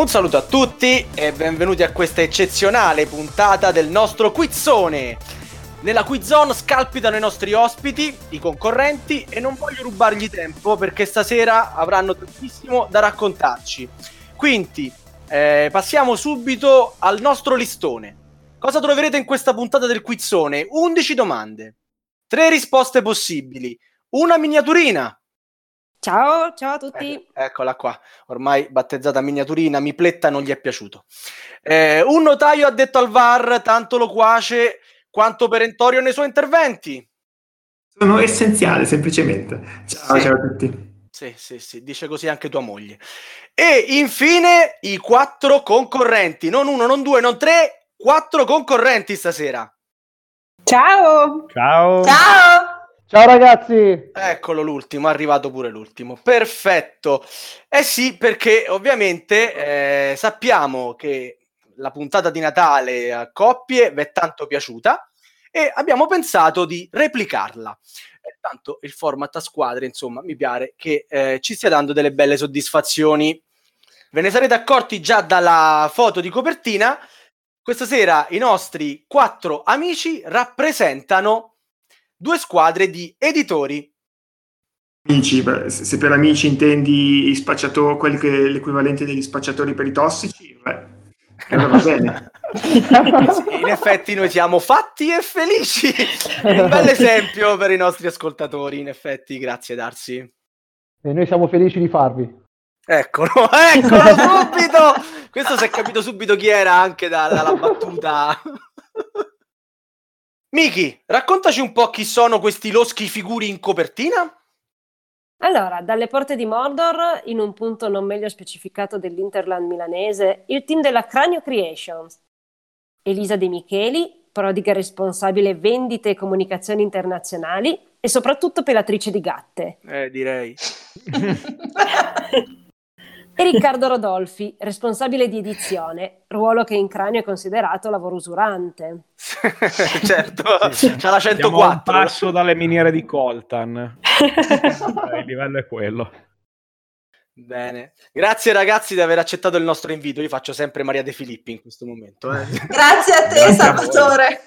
Un saluto a tutti e benvenuti a questa eccezionale puntata del nostro quizzone. Nella quizzone scalpitano i nostri ospiti, i concorrenti e non voglio rubargli tempo perché stasera avranno tantissimo da raccontarci. Quindi eh, passiamo subito al nostro listone. Cosa troverete in questa puntata del quizzone? 11 domande, 3 risposte possibili, una miniaturina, Ciao, ciao a tutti. Eh, eccola qua, ormai battezzata miniaturina, Mipletta non gli è piaciuto. Eh, un notaio ha detto al VAR tanto loquace quanto perentorio nei suoi interventi. Sono essenziale, semplicemente. Ciao, Sì. ciao a tutti. Sì, sì, sì, dice così anche tua moglie. E infine i quattro concorrenti, non uno, non due, non tre, quattro concorrenti stasera. Ciao! Ciao. Ciao! Ciao ragazzi! Eccolo l'ultimo, è arrivato pure l'ultimo. Perfetto. Eh sì, perché ovviamente eh, sappiamo che la puntata di Natale a coppie vi è tanto piaciuta e abbiamo pensato di replicarla. E tanto il format a squadre, insomma, mi pare che eh, ci stia dando delle belle soddisfazioni. Ve ne sarete accorti già dalla foto di copertina. Questa sera i nostri quattro amici rappresentano due squadre di editori. Amici, se per amici intendi i spacciatori, quelli che l'equivalente degli spacciatori per i tossici, beh, allora va bene. In effetti noi siamo fatti e felici. Un bel esempio per i nostri ascoltatori, in effetti, grazie Darsi. E noi siamo felici di farvi. Eccolo, eccolo subito! Questo si è capito subito chi era anche da- dalla battuta. Miki, raccontaci un po' chi sono questi loschi figuri in copertina. Allora, dalle porte di Mordor, in un punto non meglio specificato dell'Interland milanese, il team della Cranio Creations. Elisa De Micheli, prodiga responsabile vendite e comunicazioni internazionali e soprattutto pelatrice di gatte. Eh, direi. E Riccardo Rodolfi, responsabile di edizione, ruolo che in Cranio è considerato lavoro usurante. certo, c'ha la Siamo a un 104. passo dalle miniere di Coltan. Il livello è quello. Bene, grazie ragazzi di aver accettato il nostro invito. Io faccio sempre Maria De Filippi in questo momento. eh. Grazie a te, Grazie a. Salvatore.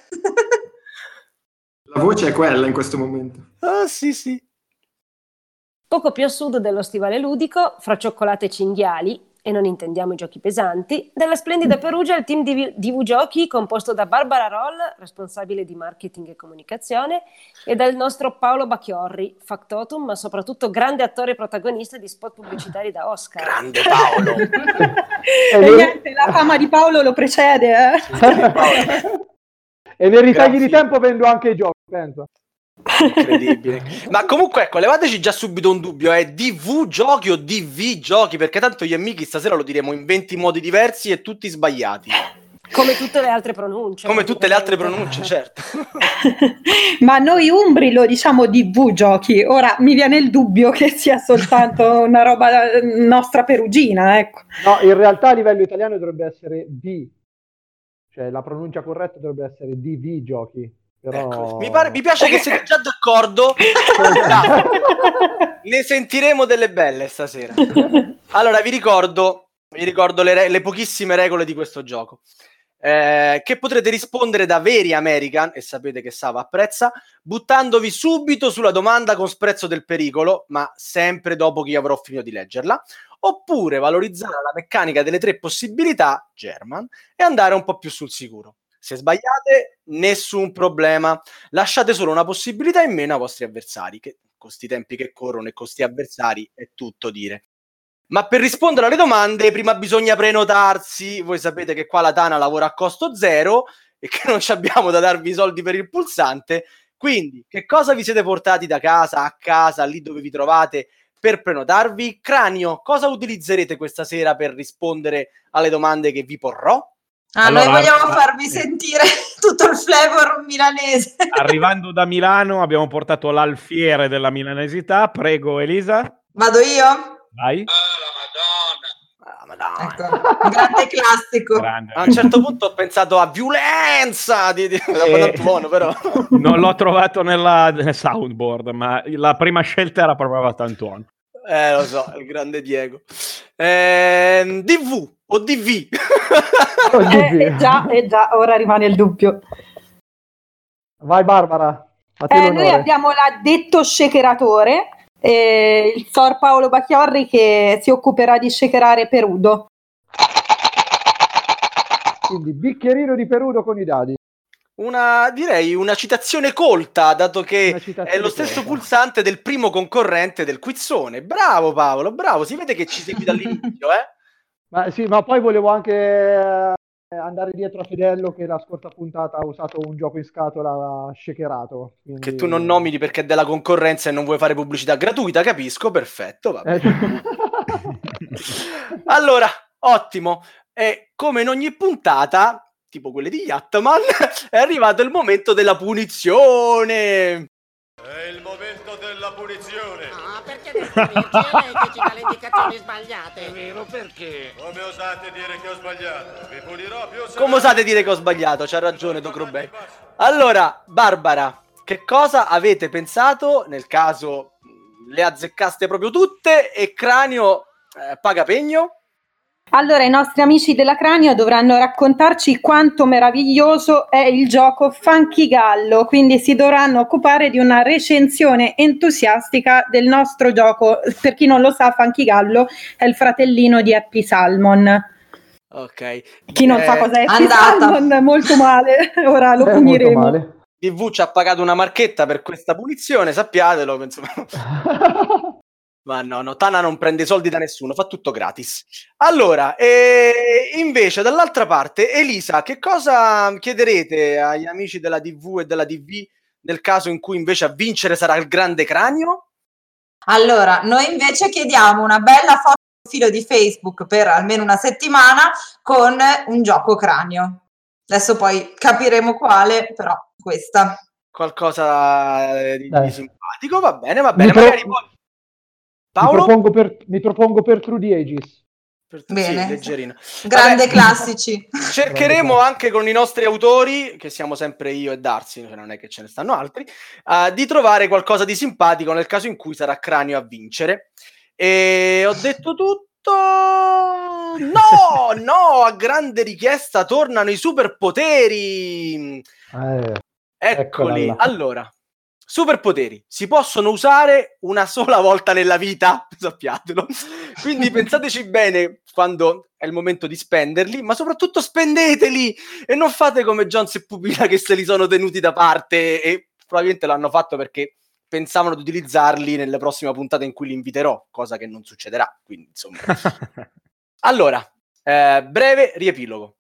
La voce è quella in questo momento. Ah, sì, sì. Poco più a sud dello stivale ludico, fra cioccolate e cinghiali, e non intendiamo i giochi pesanti, della splendida Perugia il team di DV Giochi composto da Barbara Roll, responsabile di marketing e comunicazione, e dal nostro Paolo Bacchiorri, factotum, ma soprattutto grande attore e protagonista di spot pubblicitari da Oscar. Grande Paolo. E E niente, la fama di Paolo lo precede. eh. e nei ritagli Grazie. di tempo vendo anche i giochi, penso. Incredibile. Ma comunque, ecco, levateci già subito un dubbio: è DV giochi o DV giochi? Perché tanto gli amici stasera lo diremo in 20 modi diversi e tutti sbagliati. Come tutte le altre pronunce. Come tutte le altre pronunce, certo. Ma noi umbri lo diciamo DV giochi. Ora mi viene il dubbio che sia soltanto una roba eh, nostra perugina, ecco. No, in realtà a livello italiano dovrebbe essere D. Cioè la pronuncia corretta dovrebbe essere DV giochi. Però... Ecco, mi, pare- mi piace che siete già d'accordo. ne sentiremo delle belle stasera. Allora, vi ricordo, vi ricordo le, re- le pochissime regole di questo gioco. eh, che potrete rispondere da veri American, e sapete che Sava apprezza, buttandovi subito sulla domanda con sprezzo del pericolo, ma sempre dopo che avrò finito di leggerla, oppure valorizzare la meccanica delle tre possibilità, German, e andare un po' più sul sicuro. Se sbagliate, nessun problema. Lasciate solo una possibilità in meno ai vostri avversari, che con questi tempi che corrono e con questi avversari è tutto dire. Ma per rispondere alle domande, prima bisogna prenotarsi. Voi sapete che qua la Tana lavora a costo zero e che non abbiamo da darvi i soldi per il pulsante. Quindi, che cosa vi siete portati da casa, a casa, lì dove vi trovate per prenotarvi? Cranio, cosa utilizzerete questa sera per rispondere alle domande che vi porrò? Ah, Allora, noi vogliamo ah, farvi sentire tutto il flavor milanese. Arrivando da Milano abbiamo portato l'alfiere della milanesità. Prego Elisa. Vado io? Vai. Ah, madonna. Ecco, un grande classico. Grande. A un certo punto ho pensato a violenza di, di, da Eh, buono, però. Non l'ho trovato nella, nel soundboard, ma la prima scelta era proprio Vatantuono. Eh, lo so, il grande Diego. Ehm, DV o DV? Oh, Eh, eh, già, eh, già, ora rimane il dubbio. Vai Barbara. Eh, noi abbiamo l'addetto shakeratore, eh, il Sor Paolo Bacchiorri che si occuperà di shakerare Perudo. Quindi bicchierino di perudo con i dadi. Una, direi una citazione colta, dato che è lo stesso colta. pulsante del primo concorrente del quizzone. Bravo Paolo, bravo, si vede che ci segui dall'inizio, eh? Ma sì, ma poi volevo anche eh, andare dietro a Fidello che la scorsa puntata ha usato un gioco in scatola shakerato. quindi- Che tu non nomini perché è della concorrenza e non vuoi fare pubblicità gratuita, capisco, perfetto. vabbè. Eh, Allora, ottimo. E come in ogni puntata, tipo quelle di Yattman, è arrivato il momento della punizione. È il momento della punizione. Che ci dà le indicazioni sbagliate? vero perché? Come osate dire che ho sbagliato? Vi punirò più se... Come osate dire che ho sbagliato? C'ha ragione, Docrobei. Allora, Barbara, che cosa avete pensato nel caso le azzeccaste proprio tutte e Cranio eh, paga pegno? Allora, i nostri amici della Cranio dovranno raccontarci quanto meraviglioso è il gioco Funky Gallo, quindi si dovranno occupare di una recensione entusiastica del nostro gioco. Per chi non lo sa, Funky Gallo è il fratellino di Happy Salmon. Ok. Chi non sa Eh, cos'è Happy andata. Salmon, molto male, ora lo molto puniremo. male. TV ci ha pagato una marchetta per questa punizione, sappiatelo. Insomma. Ma no, no, Tana non prende soldi da nessuno, fa tutto gratis. Allora, e invece dall'altra parte, Elisa, che cosa chiederete agli amici della TV e della TV nel caso in cui invece a vincere sarà il grande cranio? Allora, noi invece chiediamo una bella foto di profilo di Facebook per almeno una settimana con un gioco cranio. Adesso poi capiremo quale, però questa. Qualcosa eh, di, di simpatico, va bene, va bene. Magari poi... Mi Paolo? propongo, per, mi propongo per True the Aegis. Sì, Bene. leggerino. Grande Vabbè. classici. Cercheremo anche con i nostri autori, che siamo sempre io e Darsi, cioè non è che ce ne stanno altri, eh, di trovare qualcosa di simpatico nel caso in cui sarà Cranio a vincere. E ho detto tutto. No, no, a grande richiesta tornano i superpoteri. Eh, Eccoli. Allora, superpoteri si possono usare una sola volta nella vita, sappiatelo. Quindi pensateci bene quando è il momento di spenderli, ma soprattutto spendeteli e non fate come Jones e Pupilla che se li sono tenuti da parte e probabilmente l'hanno fatto perché pensavano di utilizzarli nella prossima puntata in cui li inviterò, cosa che non succederà. Quindi, insomma. Allora, eh, breve riepilogo.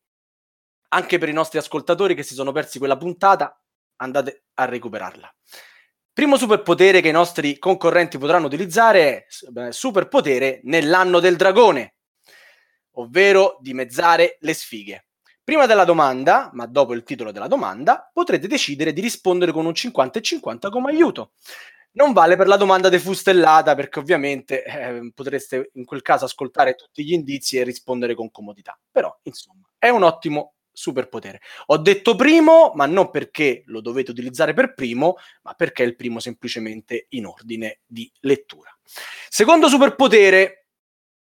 Anche per i nostri ascoltatori che si sono persi quella puntata, andate a recuperarla. Primo superpotere che i nostri concorrenti potranno utilizzare è superpotere nell'anno del dragone, ovvero dimezzare le sfighe. Prima della domanda, ma dopo il titolo della domanda, potrete decidere di rispondere con un 50 e 50 come aiuto. Non vale per la domanda defustellata perché ovviamente eh, potreste in quel caso ascoltare tutti gli indizi e rispondere con comodità. Però, insomma, è un ottimo superpotere. Ho detto primo, ma non perché lo dovete utilizzare per primo, ma perché è il primo semplicemente in ordine di lettura. Secondo superpotere,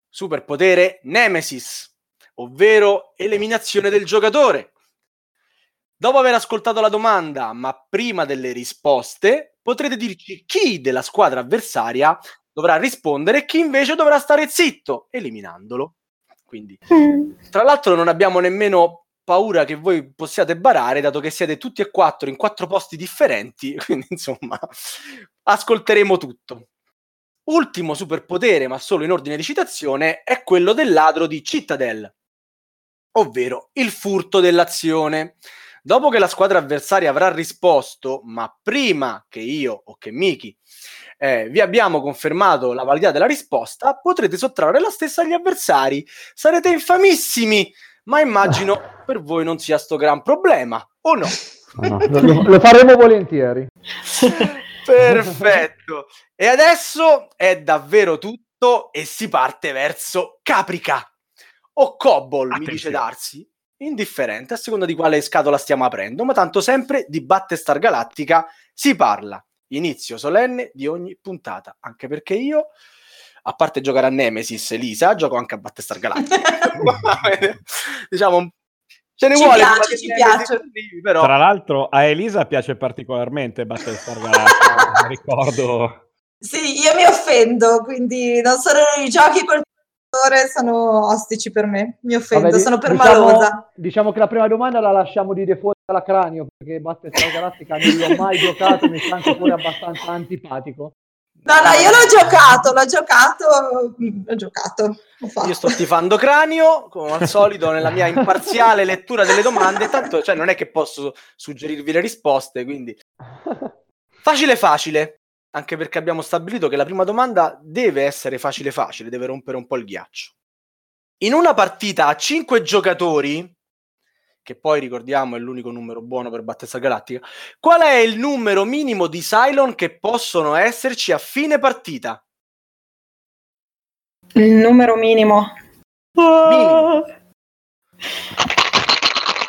superpotere Nemesis, ovvero eliminazione del giocatore. Dopo aver ascoltato la domanda, ma prima delle risposte, potrete dirci chi della squadra avversaria dovrà rispondere e chi invece dovrà stare zitto, eliminandolo. Quindi, tra l'altro, non abbiamo nemmeno paura che voi possiate barare, dato che siete tutti e quattro in quattro posti differenti, quindi insomma, ascolteremo tutto. Ultimo superpotere, ma solo in ordine di citazione, è quello del ladro di Citadel, ovvero il furto dell'azione. Dopo che la squadra avversaria avrà risposto, ma prima che io o che Miki eh, vi abbiamo confermato la validità della risposta, potrete sottrarre la stessa agli avversari. Sarete infamissimi, ma immagino per voi non sia sto gran problema, o no? no, no, lo, lo faremo volentieri. Perfetto. E adesso è davvero tutto e si parte verso Caprica o Cobol, mi dice. Darsi. Indifferente, a seconda di quale scatola stiamo aprendo, ma tanto sempre di Battestar Galattica si parla. Inizio solenne di ogni puntata, anche perché io a parte giocare a Nemesis, Elisa, gioco anche a Battlestar Galactica. diciamo, ce ne Ci vuole piace, ci piace. arrivi, però. Tra l'altro a Elisa piace particolarmente Battlestar Galactica, ricordo. Sì, io mi offendo, quindi non sono i giochi col sono ostici per me. Mi offendo, Vabbè, di- sono diciamo, permalosa. diciamo che la prima domanda la lasciamo di default alla cranio, perché Battlestar Galactica non l'ho mai giocato, mi sta anche pure abbastanza antipatico. No, no, io l'ho giocato, l'ho giocato, mm, l'ho giocato. Ho. Io sto tifando cranio, come al solito, nella mia imparziale lettura delle domande. Tanto, cioè, non è che posso suggerirvi le risposte, quindi facile facile. Anche perché abbiamo stabilito che la prima domanda deve essere facile facile, deve rompere un po' il ghiaccio. In una partita a 5 giocatori, che poi ricordiamo è l'unico numero buono per Battista Galattica, qual è il numero minimo di Cylon che possono esserci a fine partita? Il numero minimo. Minimo.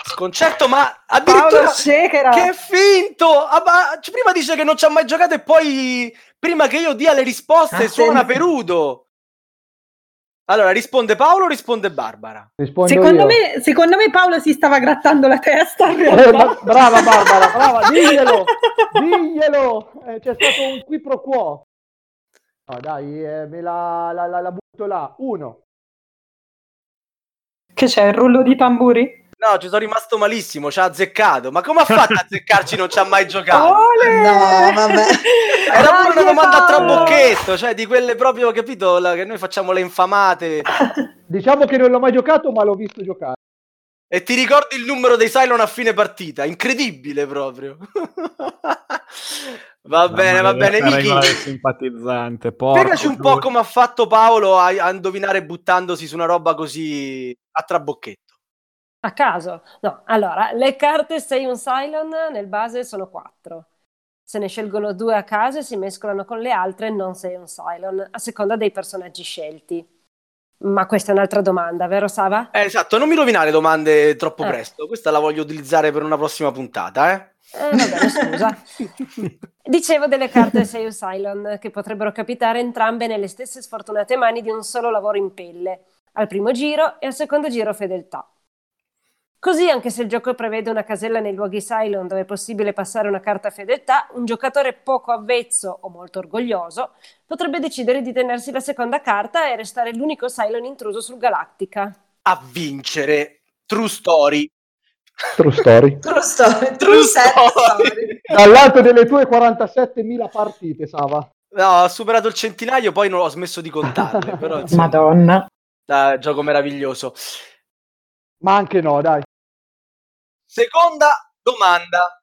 Sconcerto, ma addirittura che finto! Ah, ma- prima dice che non ci ha mai giocato e poi prima che io dia le risposte Ah, suona perudo. Allora, risponde Paolo o risponde Barbara? Rispondo Secondo me, secondo me Paolo si stava grattando la testa. Eh, ma- brava Barbara, brava, diglielo, diglielo, Eh, c'è stato un qui pro quo. No, dai, eh, me la, la- la- la butto là. Uno. Che c'è il rullo di tamburi? No, ci sono rimasto malissimo, ci ha azzeccato. Ma come ha fatto a azzeccarci? Non ci ha mai giocato. Ole! No, vabbè. Era pure una domanda a trabocchetto, cioè di quelle proprio, capito, la- che noi facciamo le infamate. Diciamo che non l'ho mai giocato, ma l'ho visto giocare. E ti ricordi il numero dei Cylon a fine partita? Incredibile proprio. va bene, va bene. Vicky, simpatizzante. porco spiegaci un po' come ha fatto Paolo a, a indovinare buttandosi su una roba così a trabocchetto. A caso? No, allora, le carte sei un Cylon nel base sono quattro. Se ne scelgono due a caso e si mescolano con le altre, non sei un Cylon, a seconda dei personaggi scelti. Ma questa è un'altra domanda, vero Sava? Eh, esatto, non mi rovinare domande troppo Eh. presto. Questa la voglio utilizzare per una prossima puntata, eh. Eh, va bene, scusa. Dicevo delle carte sei un Cylon, che potrebbero capitare entrambe nelle stesse sfortunate mani di un solo lavoro in pelle, al primo giro e al secondo giro fedeltà. Così, anche se il gioco prevede una casella nei luoghi Cylon dove è possibile passare una carta fedeltà, un giocatore poco avvezzo o molto orgoglioso potrebbe decidere di tenersi la seconda carta e restare l'unico Cylon intruso sul Galactica. A vincere. True story. True story. True story, True story. story. Dall'alto delle tue 47.000 partite, Sava. No, ho superato il centinaio, poi non ho smesso di contarle, però insomma, Madonna. dai, gioco meraviglioso. Ma anche no, dai. Seconda domanda.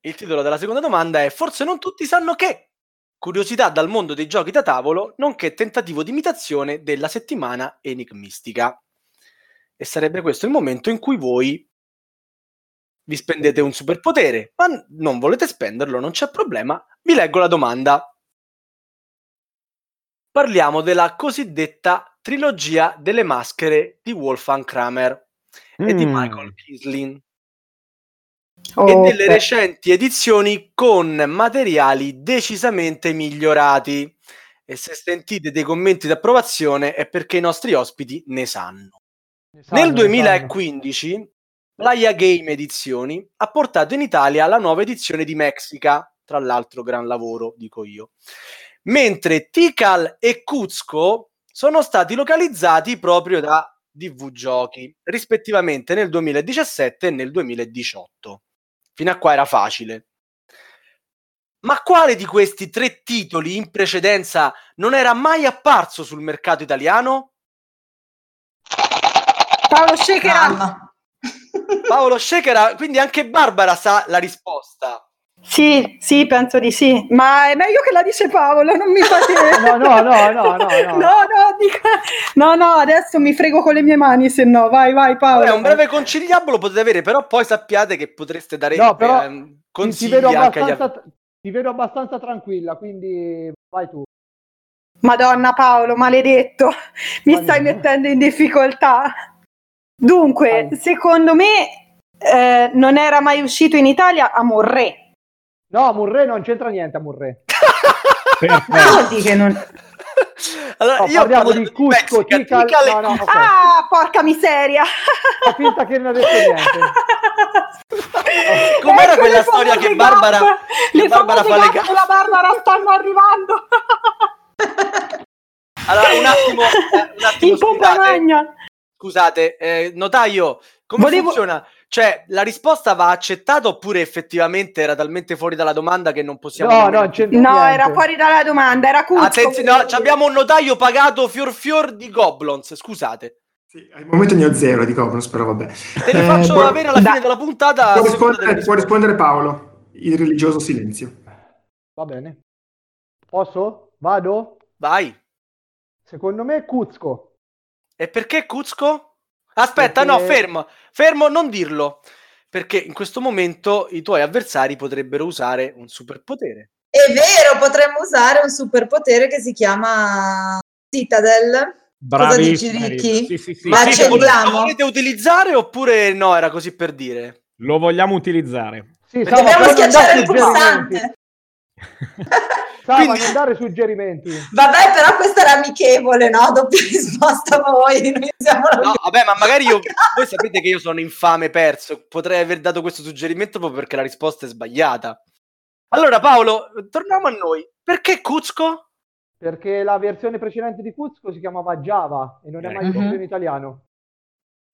Il titolo della seconda domanda è Forse non tutti sanno che. Curiosità dal mondo dei giochi da tavolo, nonché tentativo di imitazione della settimana enigmistica. E sarebbe questo il momento in cui voi vi spendete un superpotere, ma non volete spenderlo, non c'è problema. Vi leggo la domanda. Parliamo della cosiddetta trilogia delle maschere di Wolfgang Kramer e di. Michael Kislin Oh, e delle beh. recenti edizioni con materiali decisamente migliorati. E se sentite dei commenti di approvazione è perché i nostri ospiti ne sanno. Ne sanno, Nel ne 2015 Playa Game Edizioni ha portato in Italia la nuova edizione di Mexica, tra l'altro gran lavoro, dico io. Mentre Tikal e Cuzco sono stati localizzati proprio da DV Giochi, rispettivamente nel 2017 e nel 2018. Fino a qua era facile. Ma quale di questi tre titoli in precedenza non era mai apparso sul mercato italiano? Paolo Shekera. Paolo Shekera, quindi anche Barbara sa la risposta. Sì, sì, penso di sì. Ma è meglio che la dice Paolo, non mi fate... No, no, no, no, no, no. No, no, dica- no, no, adesso mi frego con le mie mani, se no, vai, vai Paolo. Vabbè, un breve conciliabolo potete avere, però poi sappiate che potreste dare No, però ehm, Ti, ti consigli vedo anche agli abbastanza, ti vedo abbastanza tranquilla, quindi vai tu. Madonna Paolo, maledetto, mi Vale. stai mettendo in difficoltà. Dunque, Vai. secondo me eh, non era mai uscito in Italia a Morré. No, Murray non c'entra niente a Murray. Non... allora, No, io ho parliamo di Cusco, Tikal- Tikal e no, no, Cusco. ok. Ah, porca miseria! Fa finta che non ha detto niente. Com'era Ecco quella le storia che Barbara, gappe, che le Barbara fa le gappe ga- della Barbara stanno arrivando Allora, un attimo, eh, un attimo in scusate, scusate eh, notaio, come Volevo- funziona? Cioè, la risposta va accettata oppure effettivamente era talmente fuori dalla domanda che non possiamo... No, no, No, era fuori dalla domanda, era Cuzco. Attenzione, no, abbiamo un notaio pagato fior fior di goblins, scusate. Sì, al momento ne ho zero di Goblins, però vabbè. Te li Eh, faccio può- avere alla da- fine della puntata. Può rispondere, può rispondere Paolo, il religioso silenzio. Va bene. Posso? Vado? Vai. Secondo me Cuzco. E perché Cuzco? Aspetta, Perché- no, fermo, fermo, non dirlo. Perché in questo momento i tuoi avversari potrebbero usare un superpotere. È vero, potremmo usare un superpotere che si chiama Citadel. Cosa dici, Ricky? Sì, sì, sì. Ma Sì, ce lo volete- utilizzare oppure no? Era così per dire. Lo vogliamo utilizzare. Sì, Dobbiamo schiacciare il pulsante. Sava, Quindi- non dare suggerimenti. Vabbè, però questa era amichevole, no? Doppia risposta a voi. Noi siamo No, vabbè, ma magari io. Voi sapete che io sono infame perso. Potrei aver dato questo suggerimento proprio perché la risposta è sbagliata. Allora, Paolo, torniamo a noi. Perché Cuzco? Perché la versione precedente di Cuzco si chiamava Java e non è mai Ecco. proprio in italiano.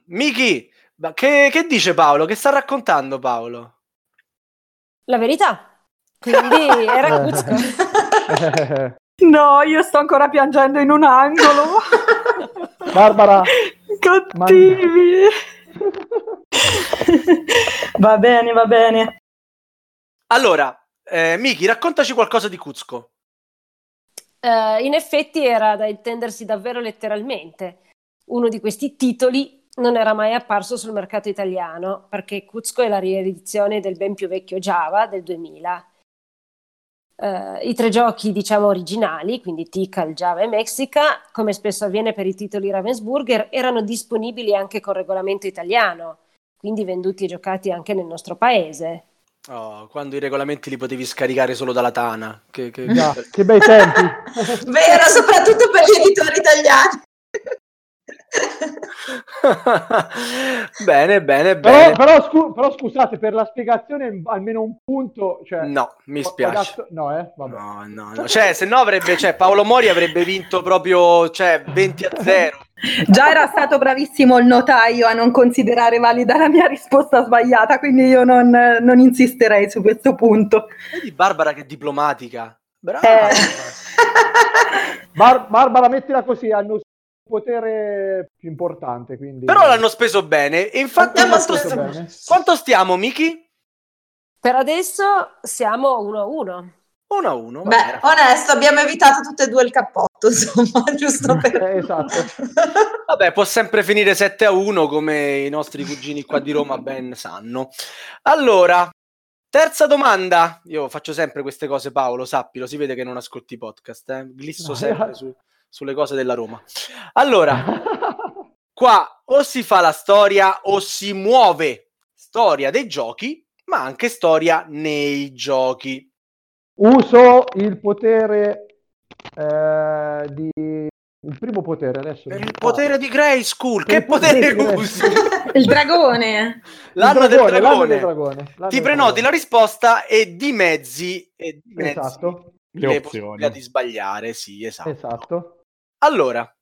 Miki, ma che, che dice Paolo? Che sta raccontando Paolo? La verità. Quindi era Eh. Cuzco. No, io sto ancora piangendo in un angolo. Barbara, Cattivi. va bene, va bene. Allora, eh, Miki, raccontaci qualcosa di Cuzco. Eh, in effetti era da intendersi davvero letteralmente. Uno di questi titoli non era mai apparso sul mercato italiano, perché Cuzco è la riedizione del ben più vecchio Java del 2000. Eh, I tre giochi, diciamo, originali, quindi Tikal, Java e Mexica, come spesso avviene per i titoli Ravensburger, erano disponibili anche con regolamento italiano, quindi venduti e giocati anche nel nostro paese. Oh, quando i regolamenti li potevi scaricare solo dalla Tana. Che, che- già, che bei tempi. Vero, soprattutto per gli editori italiani. bene, bene, Però, bene. però, scu- però scusate, per la spiegazione almeno un punto. Cioè, No, mi spiace. dato- No, eh, vabbè. No, no, no. Cioè, se no avrebbe, cioè, Paolo Mori avrebbe vinto proprio, cioè, 20 a 0. Già era stato bravissimo il notaio a non considerare valida la mia risposta sbagliata, quindi io non, non insisterei su questo punto. Vedi Barbara che diplomatica. Brava. Eh. Bar- Barbara, mettila così, hanno potere più importante. Quindi... Però l'hanno speso bene. E infatti, quanto, speso st- bene. quanto stiamo, Miki? Per adesso siamo 1-1. 1 a 1. Beh, onesto, abbiamo evitato tutte e due il cappotto, insomma, giusto per... Eh, esatto. Vabbè, può sempre finire 7 a 1 come i nostri cugini qua di Roma ben sanno. Allora, terza domanda. Io faccio sempre queste cose, Paolo, sappilo, si vede che non ascolti i podcast, eh? glisso sempre su- sulle cose della Roma. Allora, qua o si fa la storia o si muove storia dei giochi, ma anche storia nei giochi. Uso il potere eh, di... Il primo potere adesso. Il potere di Grey School, che potere potere di usi? Il dragone. L'anno del dragone, l'anno del dragone, l'anno Ti del prenoti dragone. la risposta e dimezzi, e dimezzi Esatto, Le le opzioni. possibilità di sbagliare, sì, esatto. esatto. Allora,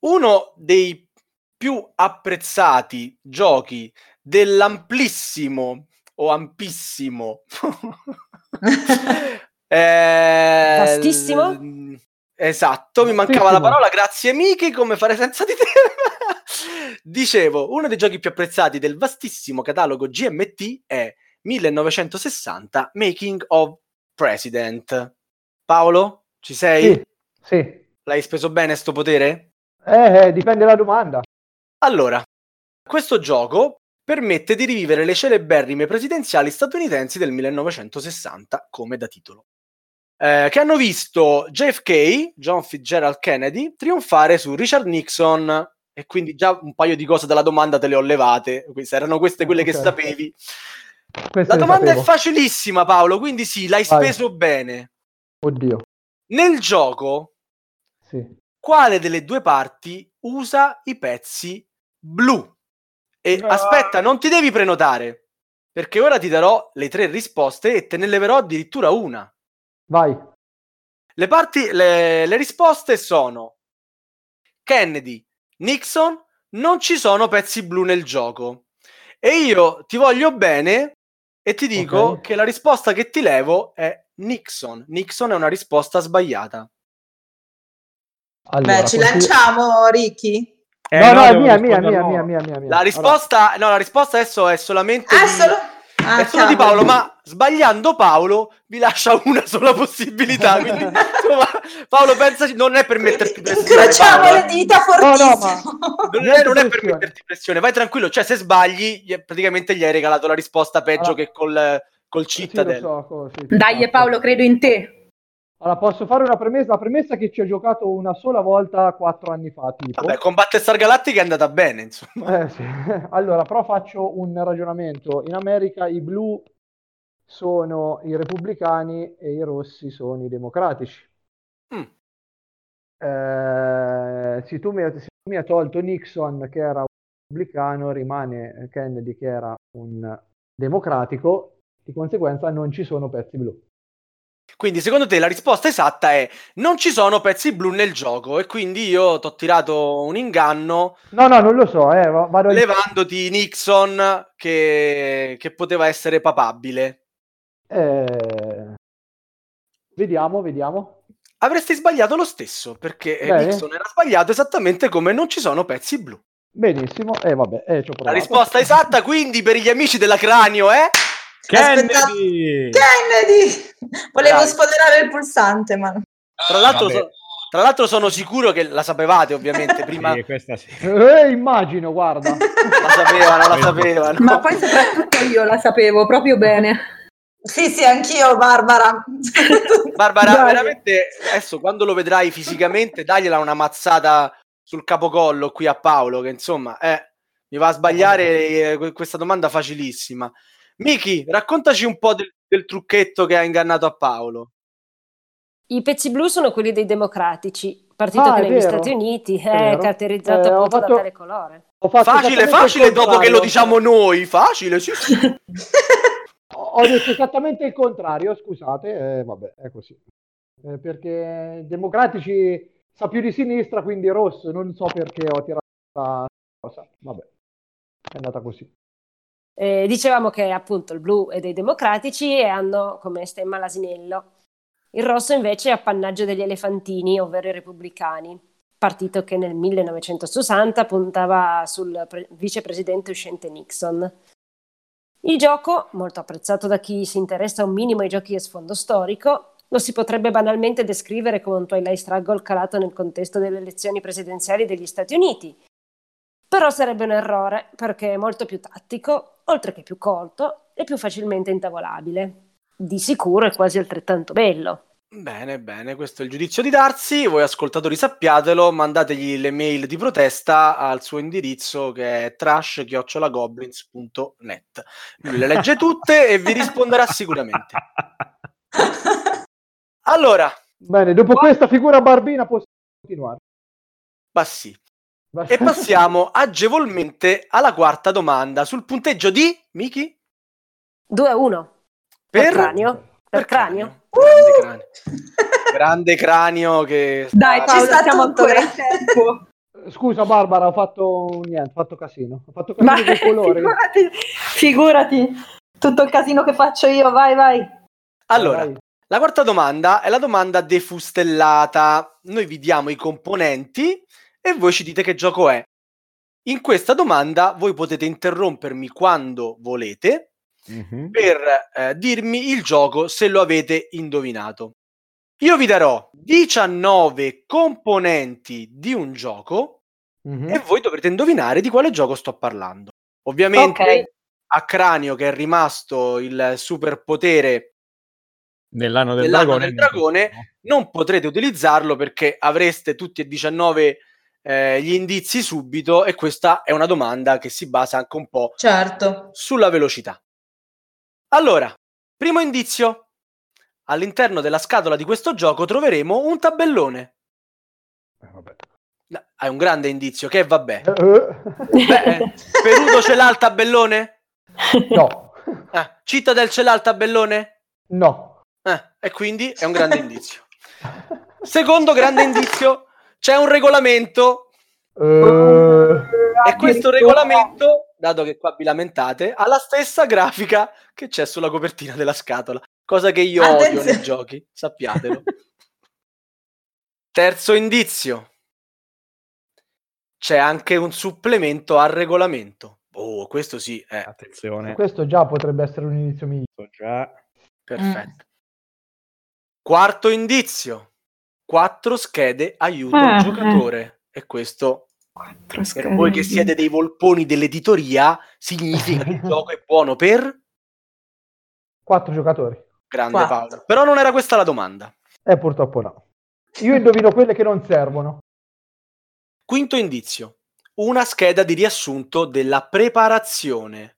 uno dei più apprezzati giochi dell'amplissimo o ampissimo eh, Vastissimo? Esatto, mi mancava la parola, grazie Miki, come fare senza di te. Dicevo, uno dei giochi più apprezzati del vastissimo catalogo GMT è 1960 Making of President. Paolo, ci sei? Sì, sì. L'hai speso bene sto potere? Eh, eh, dipende dalla domanda. Allora, questo gioco permette di rivivere le celeberrime presidenziali statunitensi del 1960, come da titolo, eh, che hanno visto JFK, John Fitzgerald Kennedy, trionfare su Richard Nixon. E quindi già un paio di cose dalla domanda te le ho levate. Queste erano queste quelle che Ok. sapevi. Questa La domanda è facilissima, Paolo, quindi sì, l'hai Vai. speso bene. Oddio. Nel gioco Sì. Quale delle due parti usa i pezzi blu? E No. aspetta, non ti devi prenotare, perché ora ti darò le tre risposte e te ne leverò addirittura una. Vai. Le, parti, le, le risposte sono Kennedy, Nixon, non ci sono pezzi blu nel gioco. E io ti voglio bene e ti dico Ok. che la risposta che ti levo è Nixon. Nixon è una risposta sbagliata. Allora, Beh, ci consider- lanciamo, Ricky. Eh, no, no, è devo mia, mia, mia, no. mia, mia, mia, mia. La risposta, no, la risposta adesso è solamente Ah, di, solo... Ah, è solo di. Paolo, ma sbagliando Paolo vi lascia una sola possibilità. Quindi, insomma, Paolo, pensaci, non è per metterti pressione. Incrociamo Paolo, le dita no, fortissimo. ma- Non è, non è per metterti pressione, vai tranquillo. Cioè, se sbagli, gli- praticamente gli hai regalato la risposta peggio Allora- che col, col Sì, lo Citadel. so, sì, Dai. Paolo, credo in te. Allora, posso fare una premessa? La premessa è che ci ho giocato una sola volta quattro anni fa, tipo. Vabbè, con Battlestar Galactica è andata bene, insomma. Eh, sì. Allora, però faccio un ragionamento. In America i blu sono i repubblicani e i rossi sono i democratici. Mm. Eh, se tu mi, se tu mi hai tolto Nixon, che era un repubblicano, rimane Kennedy, che era un democratico, di conseguenza non ci sono pezzi blu. Quindi, secondo te, la risposta esatta è non ci sono pezzi blu nel gioco. E quindi io ti ho tirato un inganno No, no, non lo so, eh, levandoti Nixon che, che poteva essere papabile. Eh, Vediamo, vediamo. Avresti sbagliato lo stesso perché eh, Bene. Nixon era sbagliato esattamente come non ci sono pezzi blu. Benissimo, e vabbè, eh, ci ho La risposta esatta, quindi, per gli amici della cranio è. Aspettate- Kennedy! Kennedy! Volevo Dai. spoilerare il pulsante, ma... Tra l'altro, so- tra l'altro sono sicuro che la sapevate, ovviamente. Prima Sì, questa sì. Eh, immagino, guarda. la sapevano, la sapevano. Ma poi soprattutto io la sapevo proprio bene. Sì, sì, anch'io, Barbara. Barbara, Dai. veramente adesso quando lo vedrai fisicamente, dagliela una mazzata sul capocollo qui a Paolo, che insomma, eh, mi va a sbagliare eh, que- questa domanda facilissima. Miki, raccontaci un po' del, del trucchetto che ha ingannato a Paolo. I pezzi blu sono quelli dei democratici, partito Ah, che negli vero. Stati Uniti È è vero. caratterizzato Eh, appunto fatto- da tale colore. Ho fatto Facile, facile dopo che lo diciamo noi. Facile, sì, sì. Ho ho detto esattamente il contrario, scusate, eh, vabbè, è così. Eh, perché democratici sa più di sinistra, quindi rosso, non so perché ho tirato la cosa. Vabbè, è andata così. Eh, dicevamo che appunto il blu è dei democratici e hanno come stemma l'asinello. Il rosso invece è appannaggio degli elefantini, ovvero i repubblicani, partito che nel 1960 puntava sul pre- vicepresidente uscente Nixon. Il gioco, molto apprezzato da chi si interessa un minimo ai giochi a sfondo storico, lo si potrebbe banalmente descrivere come un Twilight Struggle calato nel contesto delle elezioni presidenziali degli Stati Uniti. Però sarebbe un errore perché è molto più tattico, oltre che più colto e più facilmente intavolabile. Di sicuro è quasi altrettanto bello. Bene, bene, questo è il giudizio di Darsi. Voi ascoltatori sappiatelo, mandategli le mail di protesta al suo indirizzo che è trash-goblins.net. Lui le legge tutte e vi risponderà sicuramente. Allora, Bene, dopo questa figura barbina possiamo continuare. ma sì. E passiamo agevolmente alla quarta domanda sul punteggio di Miki 2 a 1. per, Per cranio. Per cranio. Grande cranio. Grande cranio che sta- Dai Ci Paolo, sta siamo ancora in tempo. Scusa Barbara, ho fatto niente, ho fatto casino. Ho fatto Ma casino con i colori. figurati, figurati, tutto il casino che faccio io, vai vai. Allora, Vai. La quarta domanda è la domanda defustellata. Noi vi diamo i componenti e voi ci dite che gioco è. In questa domanda voi potete interrompermi quando volete Mhm. per eh, dirmi il gioco se lo avete indovinato. Io vi darò 19 componenti di un gioco Mhm. e voi dovrete indovinare di quale gioco sto parlando. Ovviamente Ok. a Cranio che è rimasto il superpotere Nell'anno del Nell'anno dragone. del dragone, non potrete utilizzarlo perché avreste tutti e 19 eh, gli indizi subito e questa è una domanda che si basa anche un po' Certo. sulla velocità. Allora, primo indizio. All'interno della scatola di questo gioco troveremo un tabellone. Eh, vabbè. No, hai un grande indizio, che vabbè. Eh, eh. Beh, eh, Perudo ce l'ha il tabellone? No, Ah, Citadel ce l'ha il tabellone? no. Eh, e quindi è un grande indizio. Secondo grande indizio, c'è un regolamento Eh, e questo regolamento, dato che qua vi lamentate, ha la stessa grafica che c'è sulla copertina della scatola, cosa che io odio Attenzione. nei giochi, sappiatelo. Terzo indizio. C'è anche un supplemento al regolamento. Oh, questo sì, è Attenzione. questo già potrebbe essere un inizio migliore. Già. perfetto. Quarto indizio. Quattro schede aiuto Ah, il giocatore. E questo Quattro per schede. voi che siete dei volponi dell'editoria significa che il gioco è buono per Quattro giocatori. grande Quattro. Paolo. Però non era questa la domanda. Eh, purtroppo no. Io indovino quelle che non servono. Quinto indizio. Una scheda di riassunto della preparazione.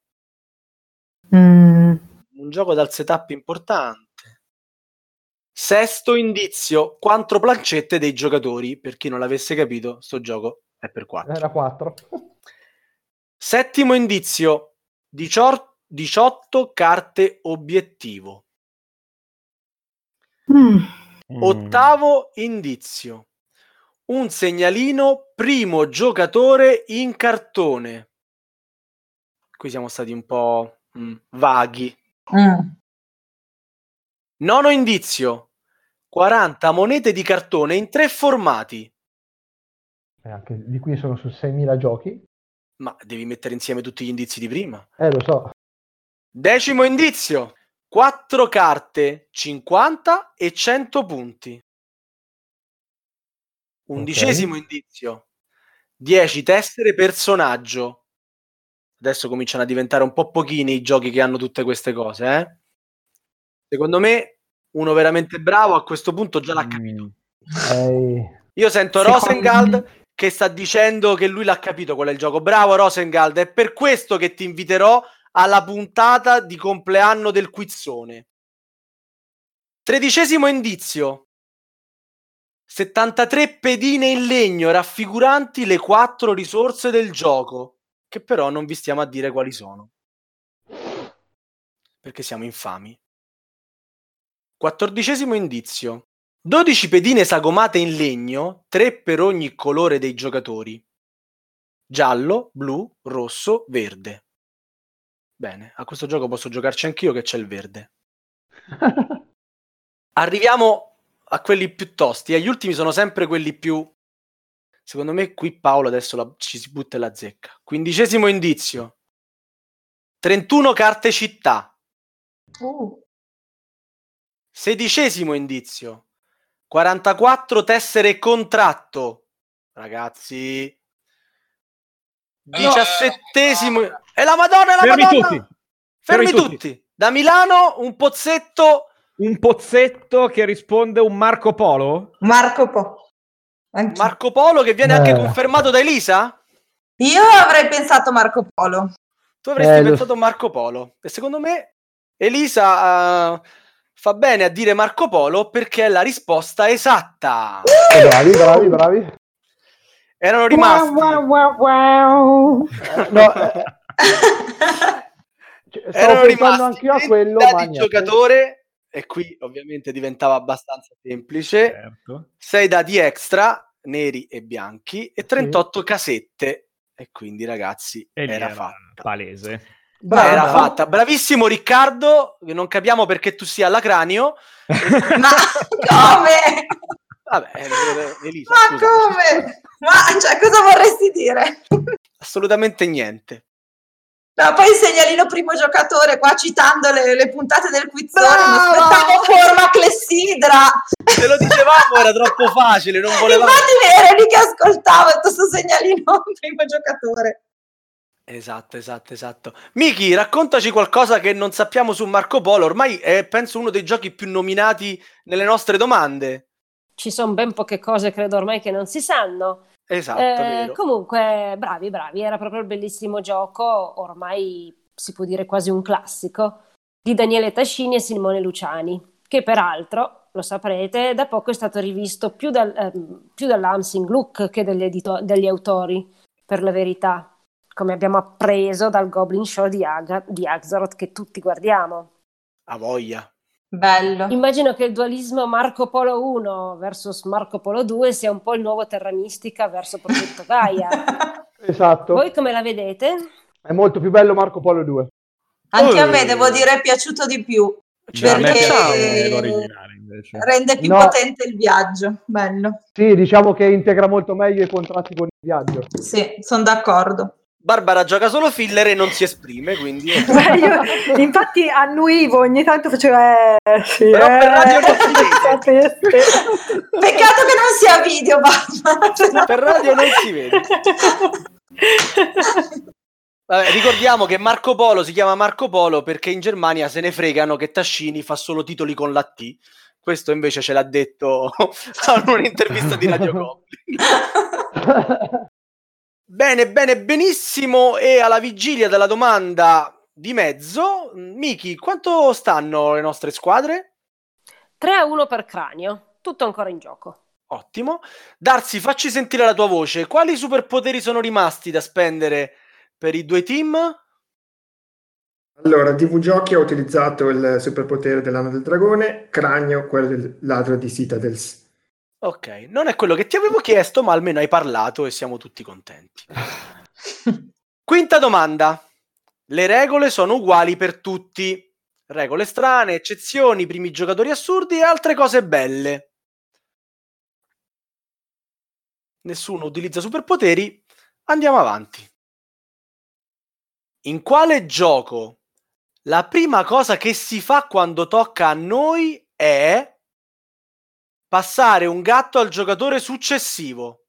Mm. Un gioco dal setup importante. Sesto indizio. Quattro plancette dei giocatori. Per chi non l'avesse capito, sto gioco è per quattro. Era quattro. Settimo indizio. 18, 18 carte obiettivo. Mm. Mm. Ottavo indizio. Un segnalino primo giocatore in cartone. Qui siamo stati un po' mm, vaghi. Mm. Nono indizio. 40 monete di cartone in tre formati. Eh, anche di qui sono su 6.000 giochi. Ma devi mettere insieme tutti gli indizi di prima. Eh, lo so. Decimo indizio. 4 carte, 50 e 100 punti. Undicesimo indizio. 10 tessere personaggio. Adesso cominciano a diventare un po' pochini i giochi che hanno tutte queste cose, eh? Secondo me uno veramente bravo a questo punto già l'ha capito. Mm. Eh, Io sento Secondo Rosengald me- che sta dicendo che lui l'ha capito qual è il gioco. Bravo Rosengald, è per questo che ti inviterò alla puntata di compleanno del quizzone. Tredicesimo indizio. 73 pedine in legno raffiguranti le quattro risorse del gioco, che però non vi stiamo a dire quali sono. Perché siamo infami. Quattordicesimo indizio. 12 pedine sagomate in legno, 3 per ogni colore dei giocatori. Giallo, blu, rosso, verde. Bene, a questo gioco posso giocarci anch'io che c'è il verde. Arriviamo a quelli più tosti. E gli ultimi sono sempre quelli più. Secondo me, qui Paolo adesso la- ci si butta la zecca. Quindicesimo indizio: 31 carte città. Uh. Sedicesimo indizio: 44 tessere contratto. Ragazzi, diciassettesimo. E la Madonna, è la Fermi Madonna! tutti. Fermi, Fermi tutti. Da Milano, un pozzetto. Un pozzetto che risponde un Marco Polo? Marco Po. Anch'io. Marco Polo che viene anche Eh. confermato da Elisa? Io avrei pensato Marco Polo. Tu avresti Eh, pensato Marco Polo. E secondo me Elisa eh, fa bene a dire Marco Polo perché è la risposta esatta. eh, bravi, bravi, bravi. Erano rimasti. Wow, wow, wow. No, eh, cioè, stavo Erano pensando rimasti anch'io a 20 quello, niente. giocatore e qui ovviamente diventava abbastanza semplice. Certo. 6 dati extra, neri e bianchi, e 38 casette. E quindi ragazzi, E era era fatta. palese. Bravo. Era fatta. Bravissimo Riccardo, non capiamo perché tu sia all'acranio. Ma come? Vabbè, eh, Elisa, Ma scusa. come? Ma cioè, cosa vorresti dire? Assolutamente niente. No, poi il segnalino primo giocatore, qua citando le, le puntate del quizzone, mi Brava! aspettavo forma clessidra. Se lo dicevamo era troppo facile, non volevamo... Infatti ero lì che ascoltavo questo segnalino primo giocatore. Esatto, esatto, esatto. Miki, raccontaci qualcosa che non sappiamo su Marco Polo. Ormai è, penso, uno dei giochi più nominati nelle nostre domande. Ci sono ben poche cose, credo ormai, che non si sanno. Esatto, Eh, comunque, bravi, bravi, era proprio il bellissimo gioco, ormai si può dire quasi un classico, di Daniele Tascini e Simone Luciani, che peraltro lo saprete, da poco è stato rivisto più, dal, ehm, più dall'Hansing Look che dagli, edito- dagli autori, per la verità, come abbiamo appreso dal Goblin Show di, Aga- di Axaroth che tutti guardiamo. A voglia. Bello. Immagino che il dualismo Marco Polo 1 versus Marco Polo 2 sia un po' il nuovo Terra Mistica verso Progetto Gaia. Esatto. Voi come la vedete? È molto più bello Marco Polo 2. Anche a me Oh. devo dire è piaciuto di più. Cioè, Perché- piace l'originale invece. Rende più No. potente il viaggio. Bello. Sì, diciamo che integra molto meglio i contratti con il viaggio. Sì, sono d'accordo. Barbara gioca solo filler e non si esprime, quindi... Beh, io, infatti annuivo ogni tanto facevo eh, sì, Però per radio non si eh, sapeste. Peccato che non sia video, Batman. per radio non si vede. Vabbè, ricordiamo che Marco Polo si chiama Marco Polo perché in Germania se ne fregano che Tascini fa solo titoli con la T. Questo invece ce l'ha detto a un'intervista di Radio Goblin. Bene, bene, benissimo. E alla vigilia della domanda di mezzo, Miki, quanto stanno le nostre squadre? 3 a 1 per cranio, tutto ancora in gioco. Ottimo. Darsi, facci sentire la tua voce. Quali superpoteri sono rimasti da spendere per i due team? Allora, DV Giochi ha utilizzato il superpotere dell'anno del dragone, Cranio quello del ladro di Citadels. Ok, non è quello che ti avevo chiesto, ma almeno hai parlato e siamo tutti contenti. Quinta domanda. Le regole sono uguali per tutti. Regole strane, eccezioni, primi giocatori assurdi e altre cose belle. Nessuno utilizza superpoteri. Andiamo avanti. In quale gioco la prima cosa che si fa quando tocca a noi è passare un gatto al giocatore successivo?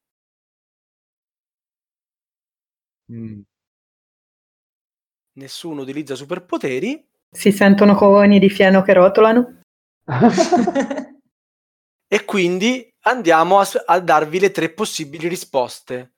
Mm. Nessuno utilizza superpoteri. Si sentono coni di fieno che rotolano. E quindi andiamo a, a darvi le tre possibili risposte.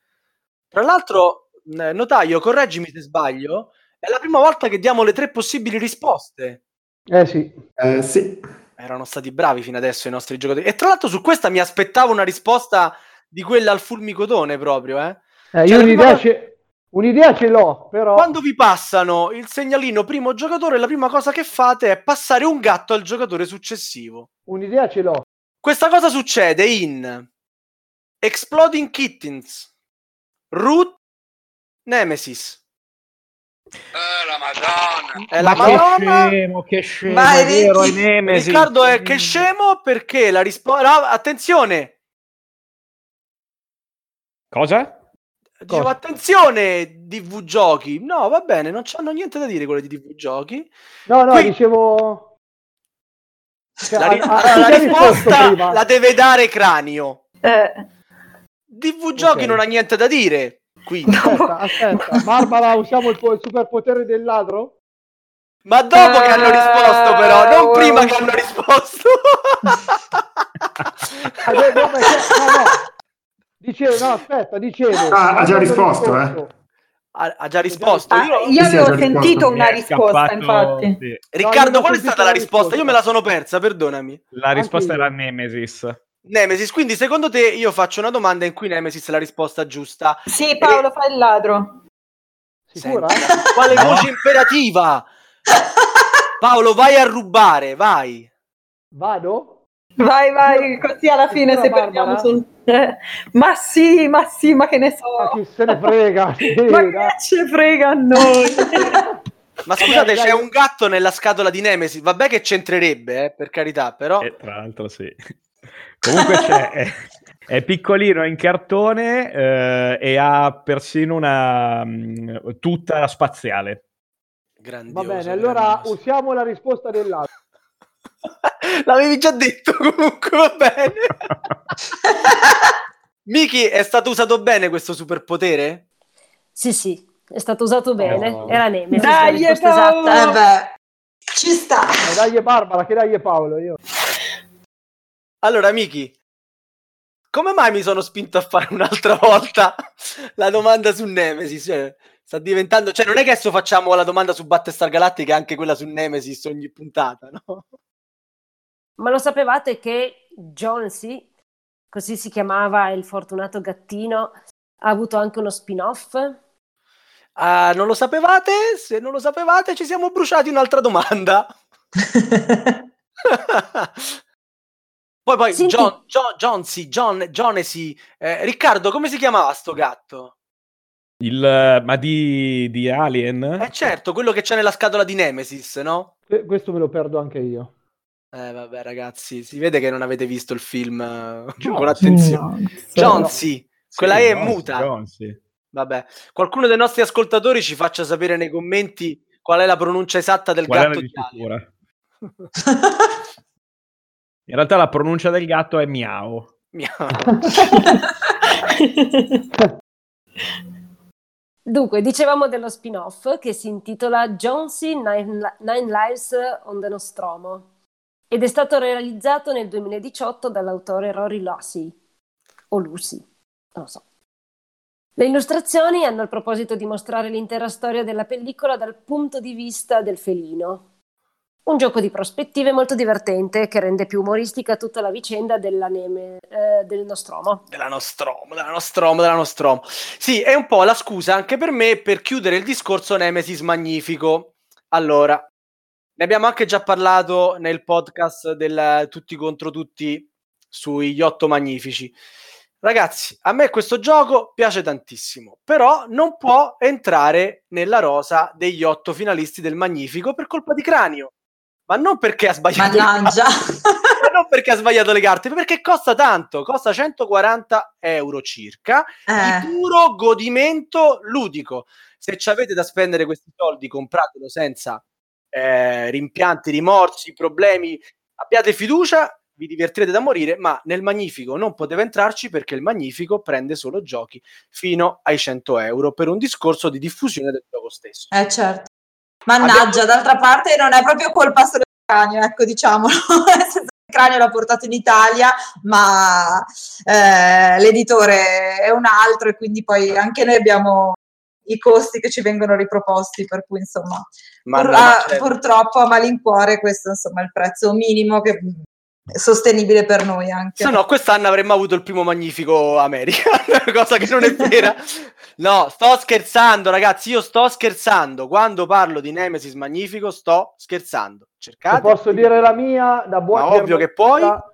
Tra l'altro, notaio, correggimi se sbaglio, è la prima volta che diamo le tre possibili risposte. Eh sì. Eh, sì, Erano stati bravi fino adesso i nostri giocatori. E tra l'altro su questa mi aspettavo una risposta di quella al fulmicotone proprio, eh. Eh, Cioè, un'idea, prima- ce... un'idea ce l'ho, però... Quando vi passano il segnalino primo giocatore, la prima cosa che fate è passare un gatto al giocatore successivo. Un'idea ce l'ho. Questa cosa succede in Exploding Kittens, Root, Nemesis. La Madonna. È la Ma che Madonna. scemo, che scemo, è vero, è. Nemesi. Riccardo è che scemo perché la risposta... attenzione! Cosa? Dicevo, Cosa? attenzione, DV Giochi. No, va bene, non c'hanno niente da dire quelle di DV Giochi. No, no, Qui- dicevo... Cioè, La, ri- allora, la risposta la deve dare Cranio. Eh, DV Giochi Ok. non ha niente da dire. Quindi. Aspetta, aspetta. Barbara, usiamo il, po- il superpotere del ladro? Ma dopo che hanno risposto, però, non Eh, prima che hanno risposto. Ah, no, no. Dicevo, no, aspetta, dicevo. Ah, ha già risposto, risposto- ha, ha già risposto. ah, Io- io sì, avevo già risposto. sentito una risposta, scappato- infatti. sì. Riccardo, qual è sentito stata la risposta? risposta. Io me la sono persa, perdonami. La risposta io. era Nemesis. Nemesis, quindi secondo te io faccio una domanda in cui Nemesis è la risposta giusta. Sì, Paolo, fai il ladro. Sicura? Senti, quale No. voce imperativa? Paolo, vai a rubare, vai. Vado? Vai, vai, così alla fine Sicura, se Barbara? perdiamo sul... eh, ma sì, ma sì, ma che ne so. Ma chi se ne frega? Sì, Ma dai. che ce frega a noi? Ma scusate, dai. c'è un gatto nella scatola di Nemesis. Vabbè che c'entrerebbe, eh, per carità, però. E tra l'altro sì. Comunque c'è, è, è piccolino, è in cartone eh, e ha persino una mh, tuta spaziale. Grandioso. Va bene, allora grandioso. usiamo la risposta del ladro. L'avevi già detto comunque, va bene. Miki, è stato usato bene questo superpotere? Sì, sì, è stato usato bene. Oh. Era Nemesis. Dai, Paolo! esatta. Eh beh, ci sta. Eh, dai Barbara, che dai Paolo, io. Allora, Miki, come mai mi sono spinto a fare un'altra volta la domanda su Nemesis? Cioè, sta diventando... Cioè, non è che adesso facciamo la domanda su Battlestar Galactica e anche quella su Nemesis ogni puntata, no? Ma lo sapevate che Jonesy, così si chiamava il fortunato gattino, ha avuto anche uno spin-off? Ah, non lo sapevate? Se non lo sapevate, ci siamo bruciati un'altra domanda. poi, poi, Senti- John, John, Johnsy, John, Jonesy, eh, Riccardo, come si chiamava sto gatto? Il, ma di, di Alien? Eh certo, quello che c'è nella scatola di Nemesis, no? Que- Questo me lo perdo anche io. Eh vabbè ragazzi, si vede che non avete visto il film eh, John- con attenzione. Jonesy, quella Sì, è Jones, muta. Jones, sì. Vabbè, qualcuno dei nostri ascoltatori ci faccia sapere nei commenti qual è la pronuncia esatta del Qual gatto di Alien. In realtà la pronuncia del gatto è miau. Miau. Dunque, dicevamo dello spin-off che si intitola Jonesy Nine, Nine Lives on the Nostromo ed è stato realizzato nel 2018 dall'autore Rory Lucy o Lucy, non lo so. Le illustrazioni hanno il proposito di mostrare l'intera storia della pellicola dal punto di vista del felino. Un gioco di prospettive molto divertente che rende più umoristica tutta la vicenda della neme, eh, del Nostromo. della Nostromo, della Nostromo, della Nostromo. Sì, è un po' la scusa anche per me per chiudere il discorso Nemesis Magnifico. Allora, ne abbiamo anche già parlato nel podcast del Tutti contro tutti sugli otto magnifici. Ragazzi, a me questo gioco piace tantissimo, però non può entrare nella rosa degli otto finalisti del Magnifico per colpa di Cranio. Ma non perché ha sbagliato Mannaggia. ma non perché ha sbagliato le carte, perché costa tanto, costa 140 euro circa, Eh. di puro godimento ludico. Se ci avete da spendere questi soldi, compratelo senza eh, rimpianti, rimorsi, problemi, abbiate fiducia, vi divertirete da morire, ma nel Magnifico non poteva entrarci perché il Magnifico prende solo giochi fino ai 100 euro per un discorso di diffusione del gioco stesso. Eh certo. Mannaggia, d'altra parte non è proprio colpa solo del cranio, ecco diciamolo. Il cranio l'ha portato in Italia, ma eh, l'editore è un altro e quindi poi anche noi abbiamo i costi che ci vengono riproposti, per cui insomma, Ma pur- no, ma ah, certo. purtroppo a malincuore questo insomma è il prezzo minimo che sostenibile per noi anche. Se no, quest'anno avremmo avuto il primo magnifico America, cosa che non è vera. No, sto scherzando, ragazzi. Io sto scherzando. Quando parlo di Nemesis Magnifico, sto scherzando. Se Cercate. posso dire la mia, da buon Ma ovvio che germanista-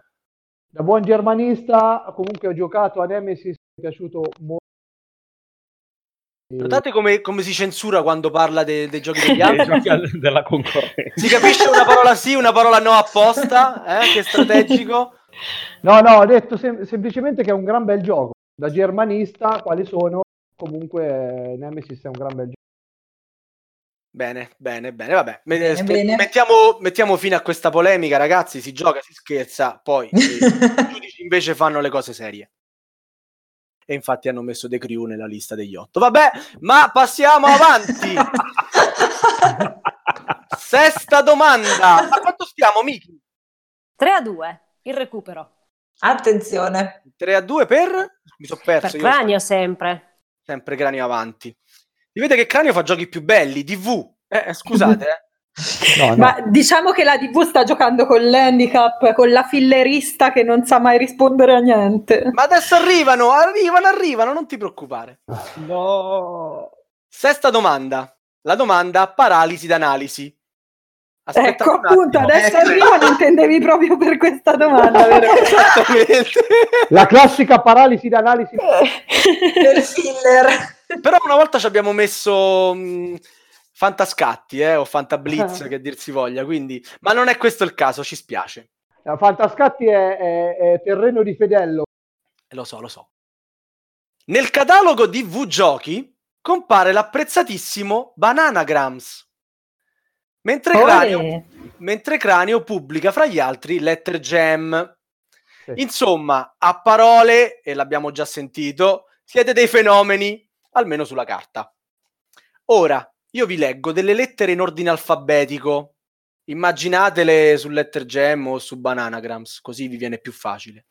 Da buon germanista, comunque ho giocato a Nemesis, mi è piaciuto molto. Notate come, come si censura quando parla de- dei giochi degli Dei altri? giochi al- della concorrenza. Si capisce una parola sì, una parola no apposta? Eh? Che strategico. No, no, ho detto sem- semplicemente che è un gran bel gioco. Da germanista, quali sono? Comunque eh, Nemesis è un gran bel gioco. Bene, bene, bene, vabbè. Me- Bene, bene. Mettiamo, mettiamo fine a questa polemica, ragazzi. Si gioca, si scherza, poi eh, i giudici invece fanno le cose serie. E infatti hanno messo De Crew nella lista degli otto. Vabbè, ma passiamo avanti. Sesta domanda. A quanto stiamo, Miki? 3 a 2, il recupero. Attenzione. 3 a 2 per? Mi sono perso. Per io cranio sempre. sempre cranio avanti. Si vede che Cranio fa giochi più belli, DV. Eh, eh, scusate, eh. No, no. Ma diciamo che la TV sta giocando con l'handicap, con la fillerista che non sa mai rispondere a niente. Ma adesso arrivano, arrivano, arrivano, non ti preoccupare. No. Sesta domanda. La domanda paralisi d'analisi. Aspetta ecco un appunto, adesso Ecco. arrivano, intendevi proprio per questa domanda, vero? Esattamente. La classica paralisi d'analisi. Per filler. Però una volta ci abbiamo messo mh, fantascatti, eh, o fantablitz, che dir si voglia, quindi... Ma non è questo il caso, ci spiace. Fantascatti è, è- è terreno di fedello. Eh, Lo so, lo so. Nel catalogo di V Giochi compare l'apprezzatissimo Bananagrams. Mentre Cranio, mentre Cranio pubblica fra gli altri Letter Jam. Sì. Insomma, a parole, e l'abbiamo già sentito, siete dei fenomeni, almeno sulla carta. Ora, io vi leggo delle lettere in ordine alfabetico. Immaginatele su Letter Jam o su Bananagrams, così vi viene più facile.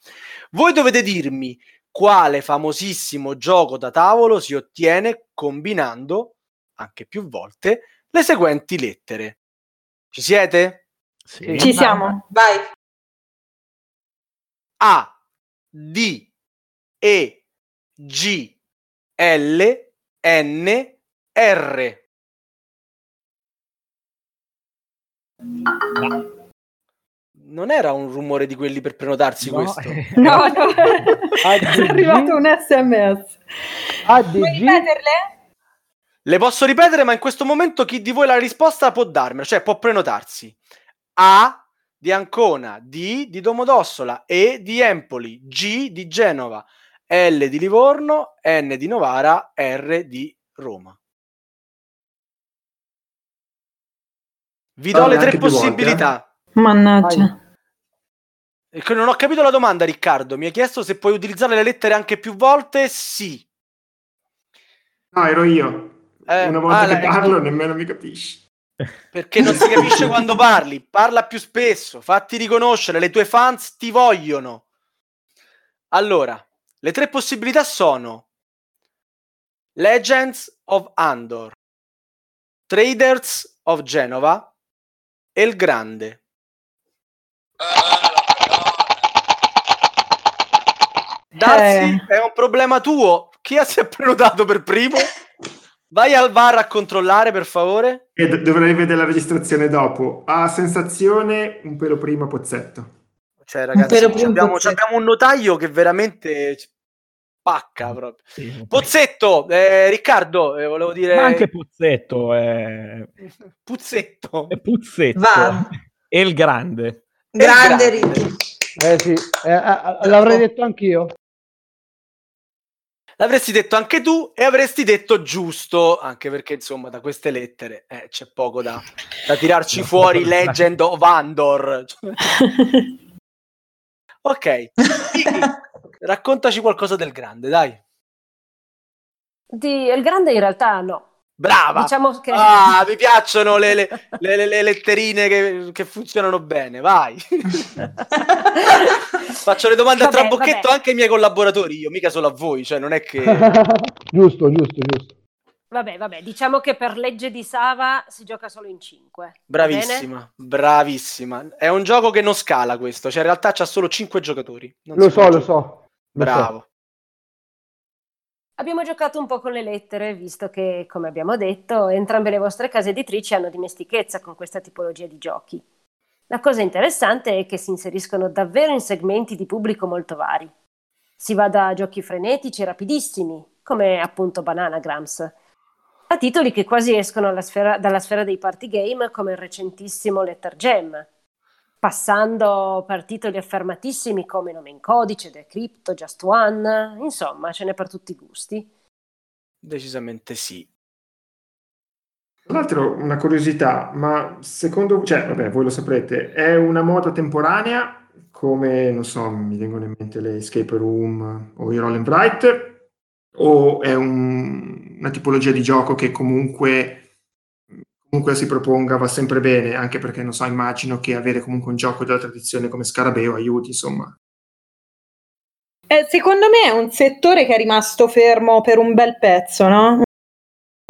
Voi dovete dirmi quale famosissimo gioco da tavolo si ottiene combinando, anche più volte, le seguenti lettere. Ci siete? Sì. Ci siamo. Vai. A, D, E, G, L, N, R. Non era un rumore di quelli per prenotarsi No, questo? No, no, è arrivato un sms. Puoi ripeterle? Le posso ripetere, ma in questo momento chi di voi la risposta può darmela, cioè può prenotarsi. A di Ancona, D di Domodossola, E di Empoli, G di Genova, L di Livorno, N di Novara, R di Roma. Vi do le tre possibilità. Mannaggia. E che Non ho capito la domanda, Riccardo. Mi hai chiesto se puoi utilizzare le lettere anche più volte? Sì. No, ero io. Eh, Una volta ah, che parlo nemmeno mi capisci. Perché non si capisce quando parli. Parla più spesso, fatti riconoscere, le tue fans ti vogliono. Allora, le tre possibilità sono Legends of Andor, Traders of Genova e il Grande. Darsi, Eh. è un problema tuo. Chi si è prenotato per primo? Vai al bar a controllare, per favore. E d- dovrei vedere la registrazione dopo. Ha sensazione un pelo prima Pozzetto. Cioè, ragazzi, abbiamo, abbiamo un notaio che veramente pacca proprio. Sì. Pozzetto, eh, Riccardo, eh, volevo dire Ma anche Puzzetto è, Puzzetto. è Puzzetto. Va. E il grande. Grande grande. Ricky. eh sì, eh, eh, l'avrei detto anch'io. L'avresti detto anche tu e avresti detto giusto, anche perché insomma da queste lettere eh, c'è poco da, da tirarci fuori Legend of Andor. ok, raccontaci qualcosa del grande, dai. Di, il grande in realtà no. Brava! Diciamo che Ah, mi piacciono le, le- le- le- le letterine che, che funzionano bene, vai. Faccio le domande a Vabbè, trabocchetto vabbè. anche ai miei collaboratori, io mica solo a voi, cioè non è che... giusto, giusto, giusto. Vabbè, vabbè, diciamo che per legge di Sava si gioca solo in 5. Bravissima, bravissima. È un gioco che non scala questo, cioè in realtà c'ha solo 5 giocatori. Non Lo so, lo so. Bravo. Abbiamo giocato un po' con le lettere, visto che, come abbiamo detto, entrambe le vostre case editrici hanno dimestichezza con questa tipologia di giochi. La cosa interessante è che si inseriscono davvero in segmenti di pubblico molto vari. Si va da giochi frenetici e rapidissimi, come appunto Bananagrams, a titoli che quasi escono alla sfera- dalla sfera dei party game, come il recentissimo Letter Gem, passando per titoli affermatissimi come Nome in Codice, Decrypto, Just One, insomma, ce n'è per tutti i gusti. Decisamente sì. Tra l'altro, una curiosità, ma secondo cioè, vabbè, voi lo saprete, è una moda temporanea, come, non so, mi vengono in mente le escape room o i roll and write, o è un- una tipologia di gioco che comunque, comunque si proponga va sempre bene, anche perché, non so, immagino che avere comunque un gioco della tradizione come Scarabeo aiuti, insomma. Eh, secondo me è un settore che è rimasto fermo per un bel pezzo, no?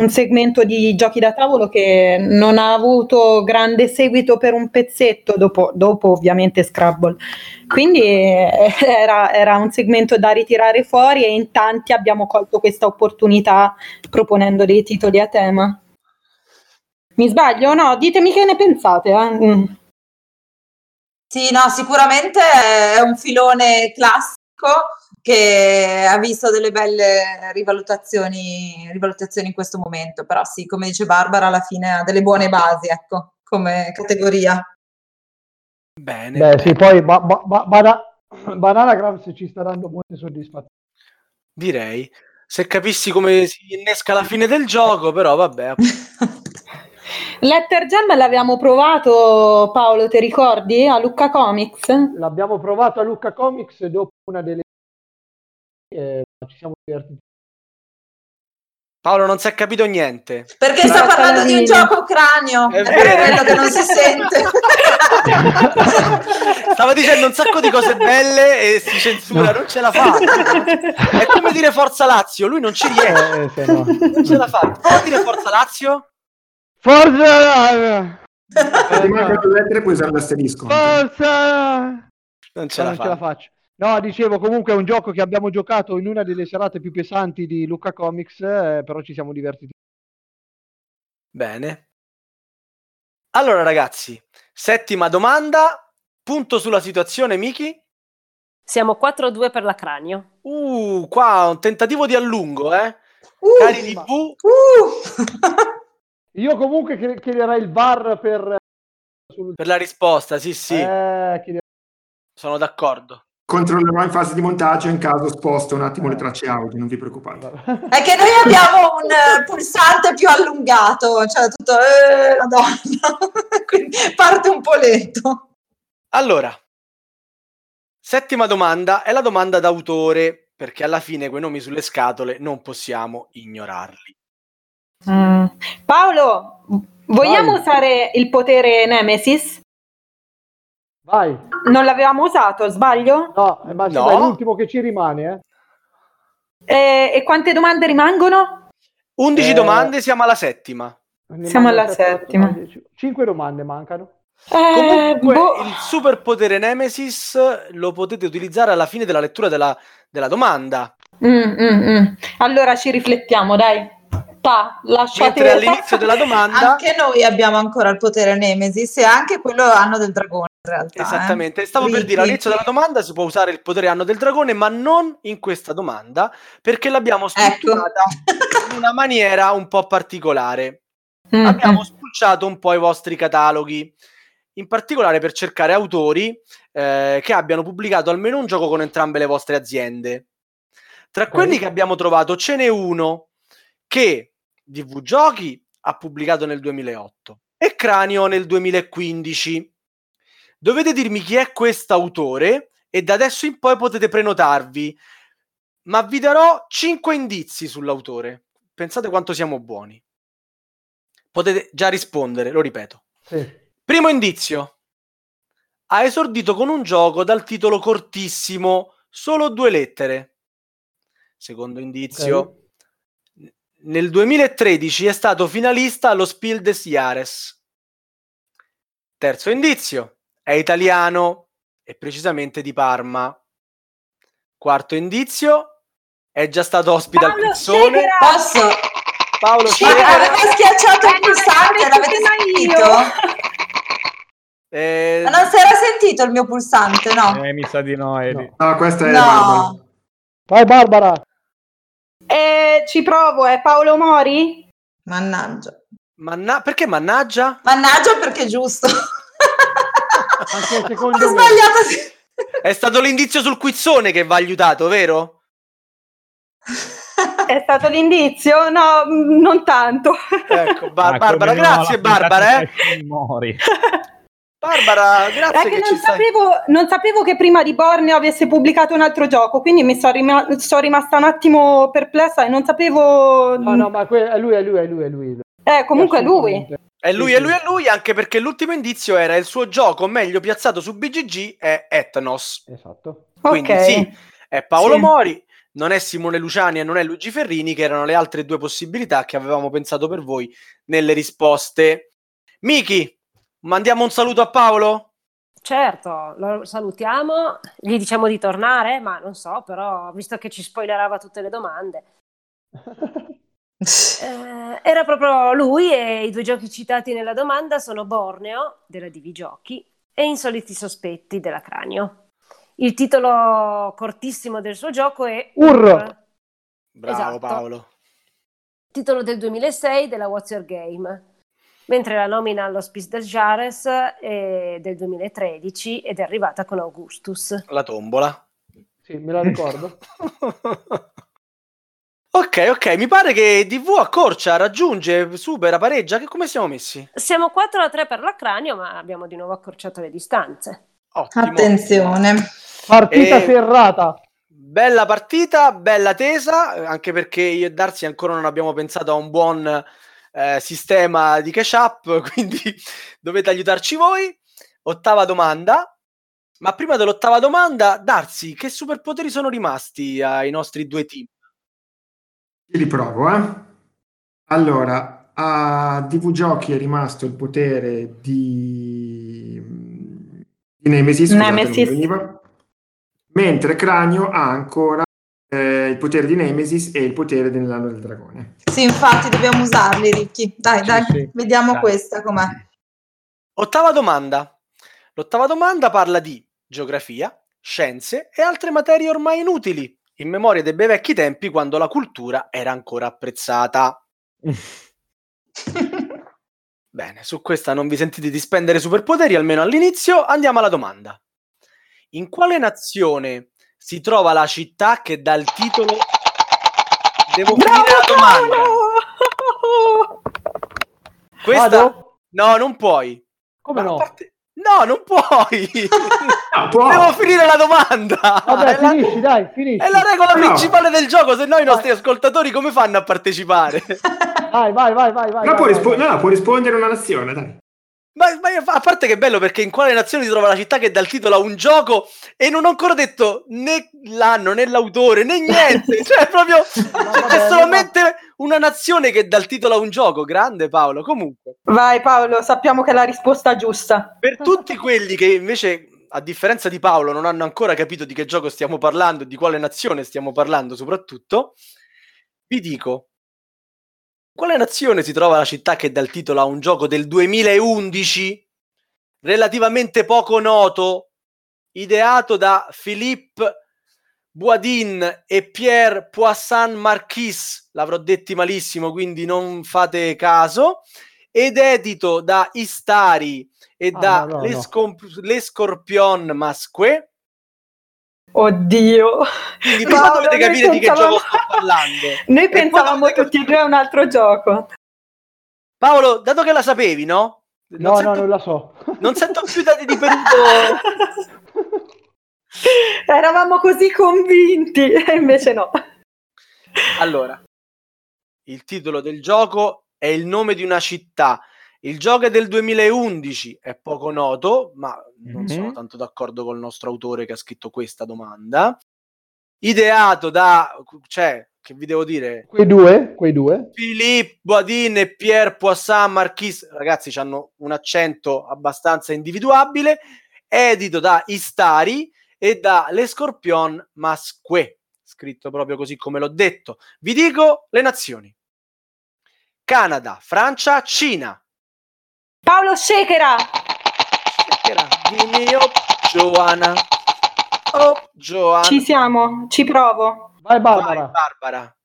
Un segmento di giochi da tavolo che non ha avuto grande seguito per un pezzetto, dopo, dopo ovviamente Scrabble. Quindi eh, era, era un segmento da ritirare fuori e in tanti abbiamo colto questa opportunità proponendo dei titoli a tema. Mi sbaglio o no? Ditemi che ne pensate. eh. Mm. Sì, no, sicuramente è un filone classico che ha visto delle belle rivalutazioni, rivalutazioni in questo momento, però sì, come dice Barbara, alla fine ha delle buone basi, ecco, come categoria. Bene. Beh, bene. sì, poi ba- ba- ba- bana- Bananagrams ci sta dando molte soddisfazioni. Direi. Se capissi come si innesca la fine del gioco, però vabbè. Letter Jam l'abbiamo provato, Paolo, ti ricordi? A Lucca Comics? L'abbiamo provato a Lucca Comics dopo una delle... eh, ci siamo divertiti. Paolo non si è capito niente. Perché sta parlando la di un gioco cranio, È vero. quello che non si sente. Stava dicendo un sacco di cose belle e si censura, non ce la fa. È come dire Forza Lazio, lui non ci riesce, Eh, se no. non ce la fa. Prova a dire Forza Lazio. Forza! Se mancano le lettere puoi usare l'asterisco. Forza! Non ce No, la non ce la fa. faccio. No, dicevo comunque è un gioco che abbiamo giocato in una delle serate più pesanti di Luca Comics, eh, però ci siamo divertiti. Bene. Allora, ragazzi, settima domanda. Punto sulla situazione, Miki. Siamo 4-2 per la cranio. Uh, qua un tentativo di allungo, eh. Uh, Cari TV, uh. Io comunque chied- chiederei il bar per... sul- per la risposta, sì, sì, Eh, sono d'accordo. Controllerò in fase di montaggio in caso sposto un attimo le tracce audio, non vi preoccupate. È che noi abbiamo un eh, pulsante più allungato, cioè tutto, eh, madonna, quindi parte un po' lento. Allora, settima domanda è la domanda d'autore, perché alla fine quei nomi sulle scatole non possiamo ignorarli. Mm. Paolo, vogliamo Vai. usare il potere Nemesis? Vai. Non l'avevamo usato, sbaglio? No, ma No. è l'ultimo che ci rimane, eh. E, e quante domande rimangono? 11 Eh, domande, siamo alla settima. Siamo alla settima. Cinque domande mancano. Eh, Comunque, boh. il superpotere Nemesis lo potete utilizzare alla fine della lettura della, della domanda. Mm, mm, mm. Allora ci riflettiamo, dai. Ta, lasciate Mentre all'inizio della domanda, Anche noi abbiamo ancora il potere Nemesis e anche quello anno del dragone in realtà. eh. esattamente, stavo per Quindi- dire all'inizio della domanda si può usare il potere anno del dragone, ma non in questa domanda perché l'abbiamo Ecco. strutturata in una maniera un po' particolare. Mm, abbiamo spulciato un po' i vostri cataloghi, in particolare per cercare autori eh, che abbiano pubblicato almeno un gioco con entrambe le vostre aziende. Tra quelli che abbiamo trovato ce n'è uno che DV Giochi ha pubblicato nel 2008 e Cranio nel 2015. Dovete dirmi chi è quest'autore e da adesso in poi potete prenotarvi, ma vi darò 5 indizi sull'autore. Pensate quanto siamo buoni. Potete già rispondere, lo ripeto. Sì. Primo indizio. Ha esordito con un gioco dal titolo cortissimo, solo due lettere. Secondo indizio. Ok. Nel 2013 è stato finalista allo Spiel des Jahres. Terzo indizio. È italiano e precisamente di Parma. Quarto indizio. È già stato ospite al Paolo Pizzone. Scegera! Posso? Paolo Scegera. avete schiacciato il Eh, pulsante, l'avete sentito? Eh, Ma non si era sentito il mio pulsante, no? Eh, mi sa di no, Eli. No. No, questa è Barbara. No. Vai Barbara. Eh, ci provo, è Paolo Mori? Mannaggia. manna- perché mannaggia? Mannaggia perché è giusto. Anche Ho sbagliato. sì. È stato l'indizio sul quizzone che va aiutato, vero? È stato l'indizio? No, non tanto. Ecco, Bar- Ah, Barbara, no, grazie Barbara. Eh. Mori. Barbara, grazie che non sapevo, non sapevo che prima di Borneo avesse pubblicato un altro gioco, quindi mi sono rima- rimasta un attimo perplessa e non sapevo... No, no, ma que- è lui, è lui, è lui, è lui. Eh, comunque è lui. È lui, è lui, è lui, anche perché l'ultimo indizio era il suo gioco meglio piazzato su BGG è Etnos. Esatto. Quindi ok. sì, è Paolo Sì. Mori, non è Simone Luciani e non è Luigi Ferrini, che erano le altre due possibilità che avevamo pensato per voi nelle risposte. Miki, mandiamo un saluto a Paolo? Certo, lo salutiamo, gli diciamo di tornare, ma non so, però visto che ci spoilerava tutte le domande. Eh, era proprio lui e i due giochi citati nella domanda sono Borneo della Divi Giochi e Insoliti Sospetti della Cranio. Il titolo cortissimo del suo gioco è Ur. Bravo Esatto. Paolo. titolo del 2006 della What's Your Game, mentre la nomina allo Spice del Jares è del 2013 ed è arrivata con Augustus. La tombola. Sì, me la ricordo. ok, ok, mi pare che DV accorcia, raggiunge, supera, pareggia. Che come siamo messi? Siamo 4 a 3 per la Cranio, ma abbiamo di nuovo accorciato le distanze. Ottimo. Attenzione. Partita Eh, serrata. Bella partita, bella tesa, eh, anche perché io e Darsi ancora non abbiamo pensato a un buon eh, sistema di cash up, quindi dovete aiutarci voi. Ottava domanda. Ma prima dell'ottava domanda, Darsi, che superpoteri sono rimasti ai nostri due team? Io li provo, eh. Allora, a DV Giochi è rimasto il potere di, di Nemesis, scusate, Nemesis. veniva. mentre Cranio ha ancora eh, il potere di Nemesis e il potere dell'anno del dragone. Sì, infatti dobbiamo usarli, Ricky. Dai, dai, sì. vediamo Dai. questa com'è. Ottava domanda. L'ottava domanda parla di geografia, scienze e altre materie ormai inutili, in memoria dei bei vecchi tempi quando la cultura era ancora apprezzata. Bene, su questa non vi sentite di spendere superpoteri, almeno all'inizio. Andiamo alla domanda. In quale nazione si trova la città che dà il titolo... Devo finire la domanda. Questa... Vado? No, non puoi. Come Ma no? parte- No, non puoi. Ah, può. Devo finire la domanda. Vabbè, è, la... finisci, dai, finisci. è la regola No. principale del gioco, se no i nostri ascoltatori come fanno a partecipare? Vai, vai, vai, vai. No, vai, può, vai, rispo- vai. no, può rispondere una nazione, dai. Ma, ma a parte che è bello perché in quale nazione si trova la città che dà il titolo a un gioco e non ho ancora detto né l'anno né l'autore né niente, cioè proprio Ma c'è vabbè, solamente una nazione che dà il titolo a un gioco, grande Paolo. Comunque, Vai Paolo, sappiamo che è la risposta giusta. per tutti quelli che invece a differenza di Paolo non hanno ancora capito di che gioco stiamo parlando e di quale nazione stiamo parlando soprattutto, vi dico quale nazione si trova la città che dà il titolo a un gioco del 2011 relativamente poco noto, ideato da Philippe Boisdin e Pierre Poisson Marquis, l'avrò detti malissimo, quindi non fate caso, ed edito da Istari e Ah, da no, no, Le, no. Scomp- Le Scorpion Masque. Oddio. Quindi prima Paolo, dovete capire di che gioco sto parlando. Noi E pensavamo dovete tutti e due a un altro gioco. Paolo, dato che la sapevi, no? Non, No, no, sento, non la so. non sento più dati di peruto. Eravamo così convinti, e invece no. Allora, il titolo del gioco è il nome di una città. Il gioco è del 2011, è poco noto, ma non Mhm. sono tanto d'accordo col nostro autore che ha scritto questa domanda. Ideato da, cioè, che vi devo dire, Quei due, quei due. Philippe Boisdin e Pierre Poisson Marquis, ragazzi, hanno un accento abbastanza individuabile, edito da Istari e da Le Scorpion Masque, scritto proprio così come l'ho detto. Vi dico le nazioni. Canada, Francia, Cina. Paolo Shekera. Dimmi, oh, Giovanna. Oh, Giovanna. Ci siamo, ci provo. Vai, Vai, Barbara. Barbara.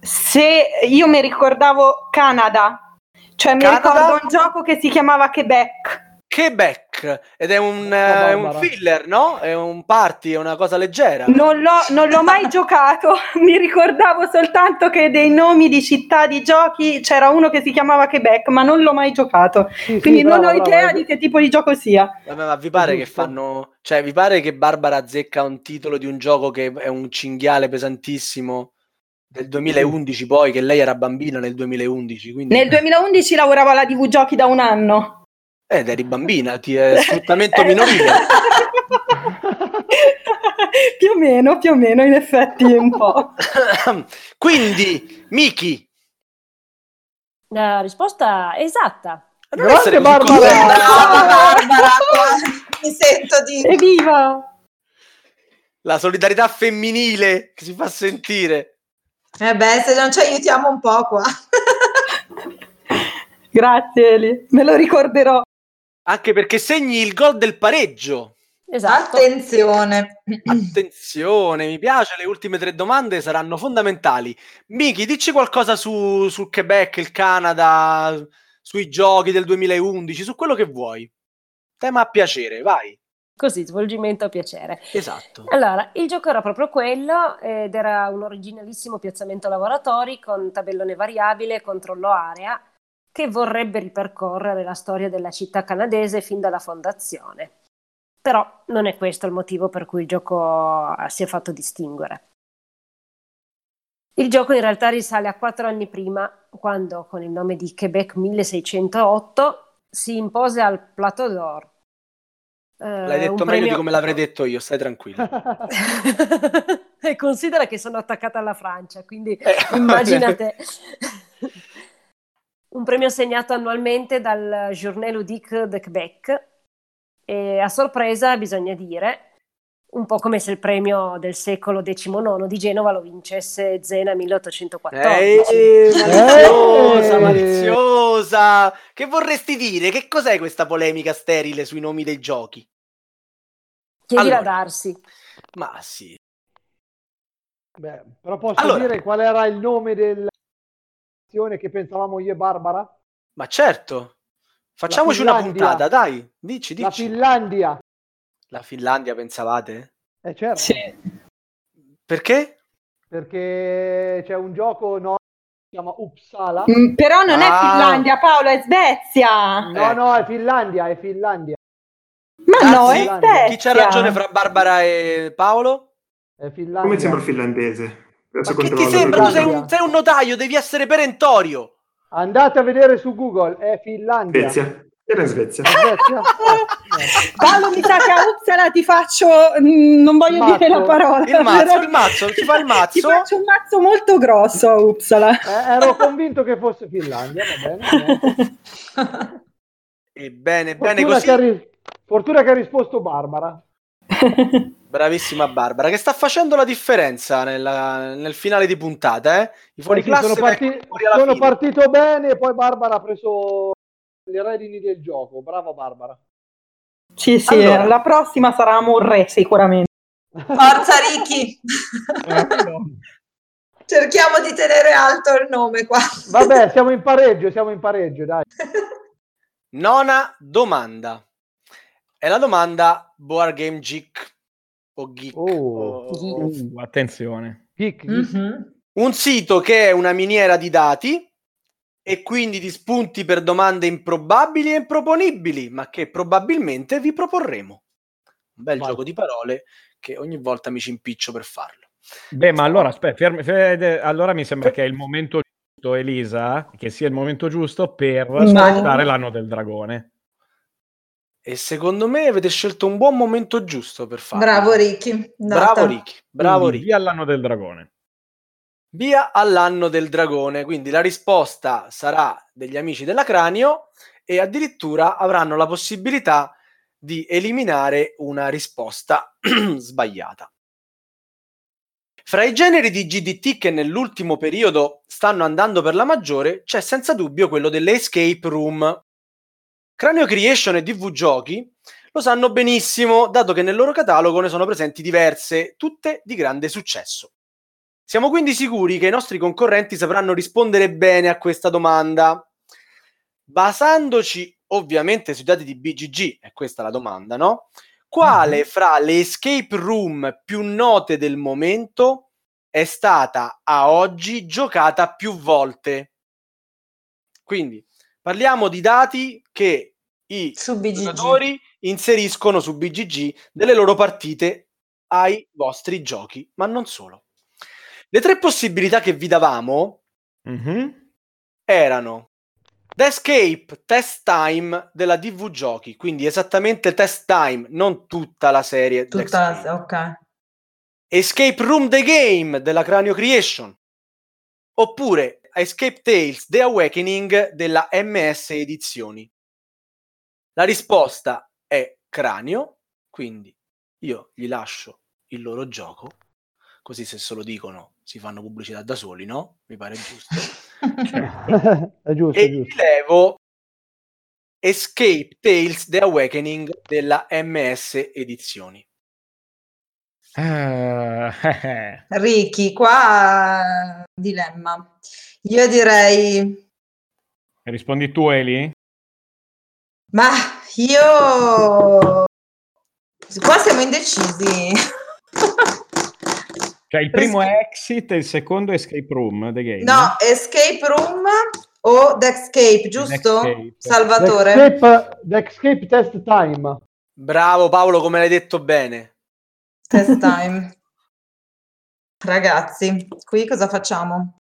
Se io mi ricordavo Canada, cioè mi Canada? ricordo un gioco che si chiamava Quebec. Quebec ed è un, eh, un filler, no? È un party, è una cosa leggera. Non l'ho, non l'ho mai giocato, mi ricordavo soltanto che dei nomi di città di giochi c'era uno che si chiamava Quebec, ma non l'ho mai giocato. Sì, sì, Quindi non brava, ho idea hai- di che tipo di gioco sia. Vabbè, ma vi pare che fanno. Cioè, vi pare che Barbara azzecca un titolo di un gioco che è un cinghiale pesantissimo del 2011, poi che lei era bambina nel 2011. Quindi... Nel 2011 lavoravo alla DV Giochi da un anno. Ed eri bambina, ti è sfruttamento minorile. più o meno, più o meno, in effetti un po'. quindi, Miki. La risposta è esatta. non così Barbara! Barbara, mi sento di... Evviva! La solidarietà femminile che si fa sentire. Eh beh, se non ci aiutiamo un po' qua. Grazie Eli, me lo ricorderò. Anche perché segni il gol del pareggio. Esatto. Attenzione. Attenzione, mi piace, le ultime tre domande saranno fondamentali. Miki, dici qualcosa su, sul Quebec, il Canada, sui giochi del 2011, su quello che vuoi. Tema a piacere, vai. Così, svolgimento a piacere. Esatto. Allora, il gioco era proprio quello ed era un originalissimo piazzamento lavoratori con tabellone variabile, controllo area, che vorrebbe ripercorrere la storia della città canadese fin dalla fondazione. Però non è questo il motivo per cui il gioco si è fatto distinguere. Il gioco in realtà risale a quattro anni prima, quando con il nome di Quebec 1608 si impose al Plateau d'Or. Eh, L'hai detto meglio premio- di come l'avrei detto io, stai tranquillo. e considera che sono attaccata alla Francia, quindi Eh, immagina te. Un premio assegnato annualmente dal Journée Ludique de Québec e a sorpresa, bisogna dire, Un po' come se il premio del secolo XIX di Genova lo vincesse Zena 1814. Ehi, maliziosa, maliziosa. Che vorresti dire? Che cos'è questa polemica sterile sui nomi dei giochi? Chiedila Allora. a Darsi. Ma sì. Beh, però posso Allora. dire qual era il nome dell'azione che pensavamo io e Barbara? Ma certo. Facciamoci una puntata, dai. Dici, La dici. Finlandia. La Finlandia, pensavate? Eh certo, Sì. Perché? perché c'è un gioco no, si chiama Uppsala. Mm, Però non è Ah. Finlandia, Paolo, è Svezia. No, Eh. no, è Finlandia, è Finlandia. Ma no, Darsi, è Svezia. chi c'ha ragione fra Barbara e Paolo? È Finlandia. Come sembra finlandese? Adesso Ma che ti sembra? Tu sei un, sei un notaio, devi essere perentorio. Andate a vedere su Google, è Finlandia. Svezia. Era in Svezia. Paolo, mi sa che a Uppsala ti faccio, mm, non voglio Mazzo. dire la parola. Il mazzo, però il mazzo, ti fa il Ti mazzo. faccio un mazzo molto grosso a Uppsala. eh, ero convinto che fosse Finlandia, va bene. E bene, bene Fortuna, così. che ha ri- fortuna che ha risposto Barbara. Bravissima Barbara, che sta facendo la differenza nella- nel finale di puntata, eh? I fuori Eh classe sono, parti- vengono fuori alla sono fine. partito bene e poi Barbara ha preso le redini del gioco. Brava Barbara. Sì, sì, Allora. la prossima sarà Amore sicuramente. Forza Ricky. Cerchiamo di tenere alto il nome qua. Vabbè, siamo in pareggio, siamo in pareggio, dai. Nona domanda. È la domanda Board Game Geek o Geek. Oh. o- Uh, attenzione. Geek, Mhm. Un sito che è una miniera di dati e quindi di spunti per domande improbabili e improponibili, ma che probabilmente vi proporremo. Un bel Vai. gioco di parole che ogni volta mi ci impiccio per farlo. Beh, ma allora aspetta, fermi- Fede, allora mi sembra che è il momento giusto, Elisa, che sia il momento giusto per Vai. aspettare l'anno del dragone. E secondo me avete scelto un buon momento giusto per farlo. Bravo Ricky. Bravo Data. Ricky, bravo Quindi, Ricky. Via all'anno del dragone. Via all'anno del dragone, quindi la risposta sarà degli amici della Cranio e addirittura avranno la possibilità di eliminare una risposta sbagliata. Fra i generi di GDT che nell'ultimo periodo stanno andando per la maggiore c'è senza dubbio quello delle escape room. Cranio Creation e DV Giochi lo sanno benissimo, dato che nel loro catalogo ne sono presenti diverse, tutte di grande successo. Siamo quindi sicuri che i nostri concorrenti sapranno rispondere bene a questa domanda. Basandoci ovviamente sui dati di BGG, è questa la domanda, no? Quale fra le escape room più note del momento è stata a oggi giocata più volte? Quindi parliamo di dati che i giocatori inseriscono su BGG delle loro partite ai vostri giochi, ma non solo. Le tre possibilità che vi davamo Mhm. erano The Escape Test Time della DV Giochi, quindi esattamente Test Time, non tutta la serie. Tutta Escape. la... Ok. Escape Room The Game della Cranio Creation, oppure Escape Tales The Awakening della MS Edizioni. La risposta è Cranio, quindi io gli lascio il loro gioco, così se se lo dicono si fanno pubblicità da soli, no? Mi pare giusto. è giusto, e è giusto. levo Escape Tales The Awakening della MS Edizioni. Eh, Ricky, qua dilemma. Io direi, Rispondi tu, Eli? Ma io qua siamo indecisi. Cioè, il primo è Exit e il secondo è Escape Room, The Game. No, Escape Room o The Escape, giusto? Escape. Salvatore. The escape, the escape test time. Bravo Paolo, come l'hai detto bene. Test time. Ragazzi, qui cosa facciamo?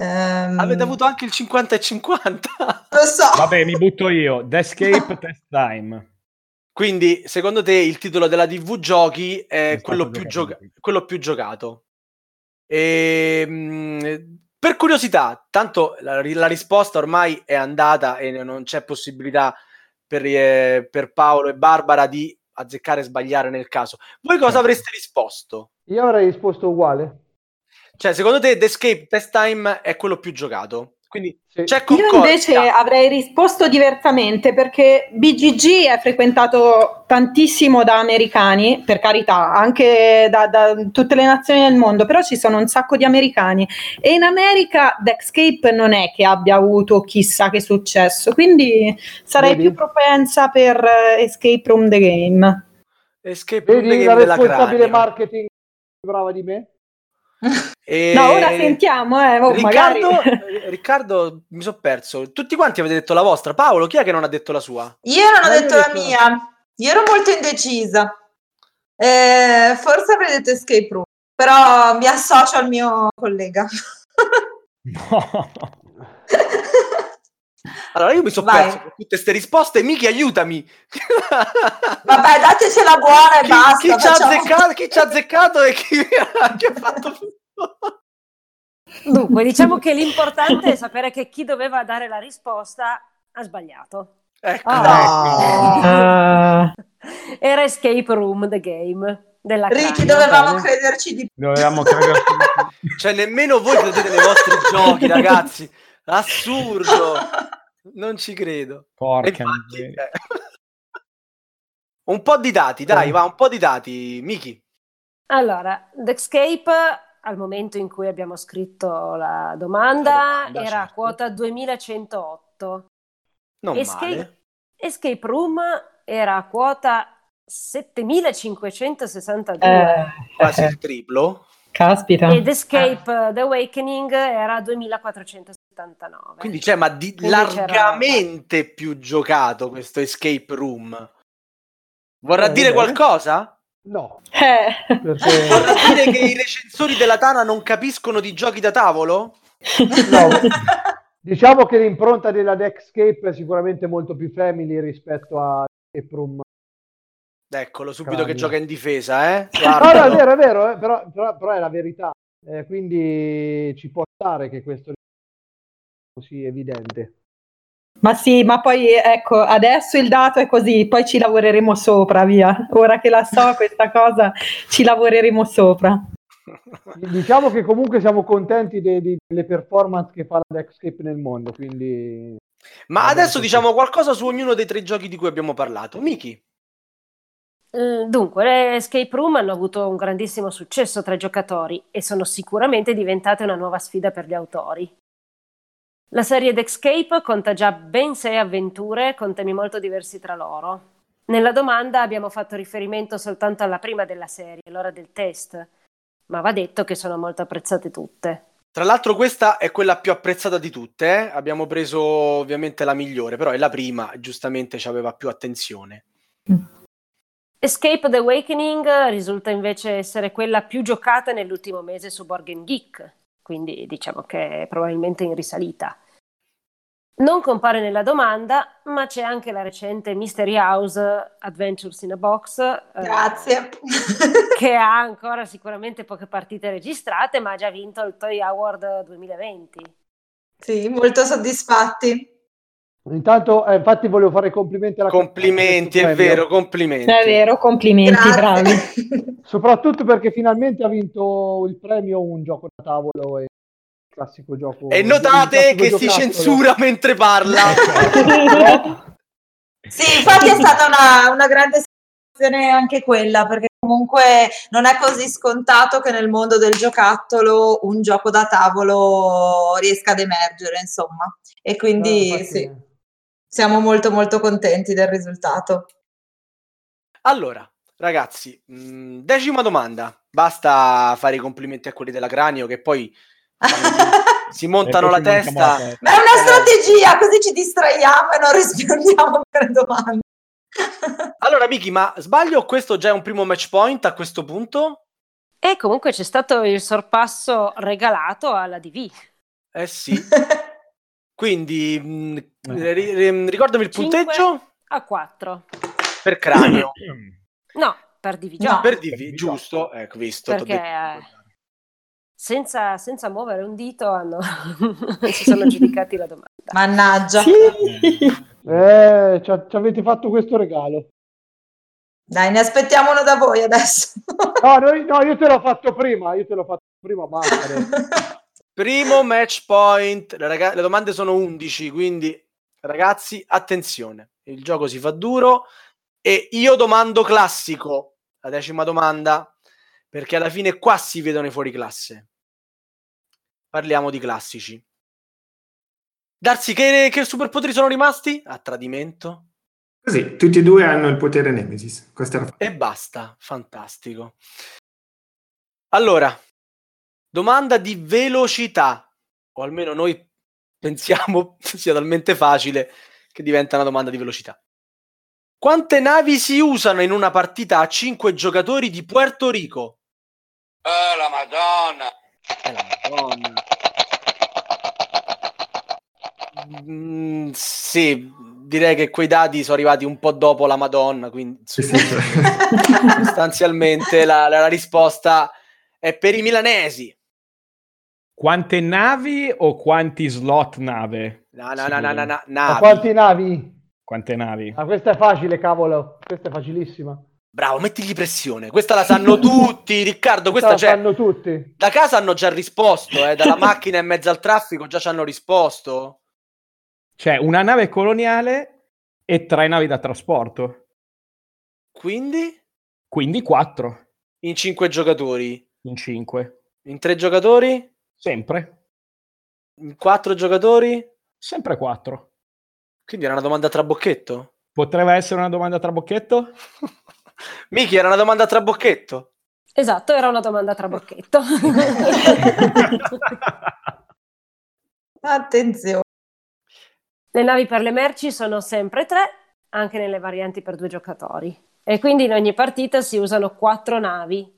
Ehm, Avete avuto anche il 50 e 50. Lo so. Vabbè, mi butto io. The Escape Test Time. Quindi, secondo te, il titolo della TV Giochi è, È quello, più giocato gioca- quello più giocato. Ehm, per curiosità, tanto la, la risposta ormai è andata e non c'è possibilità per, eh, per Paolo e Barbara di azzeccare e sbagliare nel caso. Voi cosa avreste risposto? Io avrei risposto uguale. Cioè, secondo te The Escape Best Time è quello più giocato? Quindi c'è Io invece avrei risposto diversamente perché BGG è frequentato tantissimo da americani, per carità, anche da, da tutte le nazioni del mondo, però ci sono un sacco di americani e in America Dexcape non è che abbia avuto chissà che successo, quindi sarei Vedi? più propensa per eh, Escape Room the Game. Escape Room The Vedi Game la responsabile marketing brava di me? E- No, ora sentiamo, eh, oh, Riccardo, magari. Riccardo, mi sono perso. Tutti quanti avete detto la vostra. Paolo, chi è che non ha detto la sua? Io non ho io detto la detto- mia, io ero molto indecisa. Eh, forse avrei detto escape room, però mi associo al mio collega. No. Allora, io mi sono perso con tutte queste risposte. Miki, aiutami. Vabbè, datecela buona e chi, basta. chi ci azzeccato, chi ci ha azzeccato e chi, chi ha fatto tutto? Dunque, diciamo che l'importante è sapere che chi doveva dare la risposta ha sbagliato. Ecco. Ah. Era Escape Room the Game della Ricky, dovevamo crederci di più. Dovevamo credere Cioè, nemmeno voi credete nei vostri giochi, ragazzi. Assurdo. Non ci credo. Porca Infatti, miseria. eh. Un po' di dati, dai, va, un po' di dati. Miki. Allora, Dexcape al momento in cui abbiamo scritto la domanda, domanda, era a certo. quota 2108. Non Escape, male. Escape Room era a quota 7562 Eh, Quasi eh, il triplo. caspita. ed Escape The Awakening era 2479. Quindi, cioè, ma di- Quindi c'era- largamente più giocato questo escape room. Vorrà Eh, dire qualcosa? No, Eh. perché Vorrà dire che i recensori della Tana non capiscono di giochi da tavolo? no, diciamo che l'impronta della Deckscape è sicuramente molto più family rispetto a Escape Room. Eccolo, subito Cranio. che gioca in difesa, eh? No, no, è vero, è vero, eh, però, però- però è la verità. Eh, quindi ci può stare che questo così evidente. Ma sì, ma poi ecco, adesso il dato è così, poi ci lavoreremo sopra, via. Ora che la so questa cosa, ci lavoreremo sopra. Diciamo che comunque siamo contenti de- de- delle performance che fa la Deckscape nel mondo, quindi Ma adesso diciamo qualcosa su ognuno dei tre giochi di cui abbiamo parlato. Miki, Eh, Dunque, le escape room hanno avuto un grandissimo successo tra i giocatori e sono sicuramente diventate una nuova sfida per gli autori. La serie D'Escape conta già ben sei avventure con temi molto diversi tra loro. Nella domanda abbiamo fatto riferimento soltanto alla prima della serie, l'ora del test, ma va detto che sono molto apprezzate tutte. tra l'altro questa è quella più apprezzata di tutte, eh? abbiamo preso ovviamente la migliore, però è la prima, giustamente ci aveva più attenzione. Escape the Awakening risulta invece essere quella più giocata nell'ultimo mese su Game Geek, quindi diciamo che è probabilmente in risalita. Non compare nella domanda, ma c'è anche la recente Mystery House Adventures in a Box, eh, Grazie. che ha ancora sicuramente poche partite registrate, ma ha già vinto il Toy Award 2020. sì, molto soddisfatti. Intanto eh, infatti volevo fare i complimenti alla Complimenti, è vero, complimenti. È vero, complimenti, bravi. Soprattutto perché finalmente ha vinto il premio un gioco da tavolo e classico gioco E notate che si giocattolo. censura mentre parla. Sì, infatti è stata una, una grande sensazione anche quella, perché comunque non è così scontato che nel mondo del giocattolo un gioco da tavolo riesca ad emergere, insomma. E quindi Eh, infatti- sì, siamo molto molto contenti del risultato. Allora, ragazzi, mh, decima domanda. Basta fare i complimenti a quelli della Cranio che poi si montano la testa. Ma è una strategia, così ci distraiamo e non rispondiamo alle domande. Allora, Miki, ma sbaglio o questo già è un primo match point a questo punto? E comunque c'è stato il sorpasso regalato alla DV. Eh sì. Quindi, mh, ri- ri- ricordami il punteggio A 4. per Cranio. No, per DV No. per DV, giusto? Ecco, visto. Perché eh, senza, senza muovere un dito hanno, si sono giudicati la domanda. Mannaggia. Eh, ci, ci avete fatto questo regalo. Dai, ne aspettiamo uno da voi adesso. No, no, io te l'ho fatto prima, io te l'ho fatto prima, basta. Primo match point. Le, raga- le domande sono 11, quindi ragazzi, attenzione. Il gioco si fa duro e io domando classico, la decima domanda, perché alla fine qua si vedono i fuori classe. Parliamo di classici. Darsi, che, che superpoteri sono rimasti? A tradimento. Così, tutti e due hanno il potere Nemesis. E basta, fantastico. Allora, domanda di velocità, o almeno noi pensiamo sia talmente facile che diventa una domanda di velocità. Quante navi si usano in una partita a 5 giocatori di Puerto Rico? Oh, la Madonna. Eh, la Madonna. Mm, sì, direi che quei dati sono arrivati un po' dopo la Madonna, quindi Sì, sì, sostanzialmente la, la- la risposta è per i milanesi. Quante navi o quanti slot nave? No, no, no, no, no, no, Ma navi. quanti navi? Quante navi? Ma questa è facile, cavolo. Questa è facilissima. Bravo, mettigli pressione. Questa la sanno tutti, Riccardo. Questa la c'è. sanno tutti. Da casa hanno già risposto, eh, dalla macchina in mezzo al traffico già ci hanno risposto. C'è una nave coloniale e tre navi da trasporto. Quindi Quindi quattro in 5 giocatori, in cinque. in 3 giocatori, Sempre. in 4 giocatori. Sempre quattro. Quindi era una domanda a trabocchetto? Potrebbe essere una domanda tra bocchetto? Miki, era una domanda a trabocchetto? Esatto, era una domanda a trabocchetto. Attenzione. Le navi per le merci sono sempre tre, anche nelle varianti per due giocatori. E quindi in ogni partita si usano quattro navi,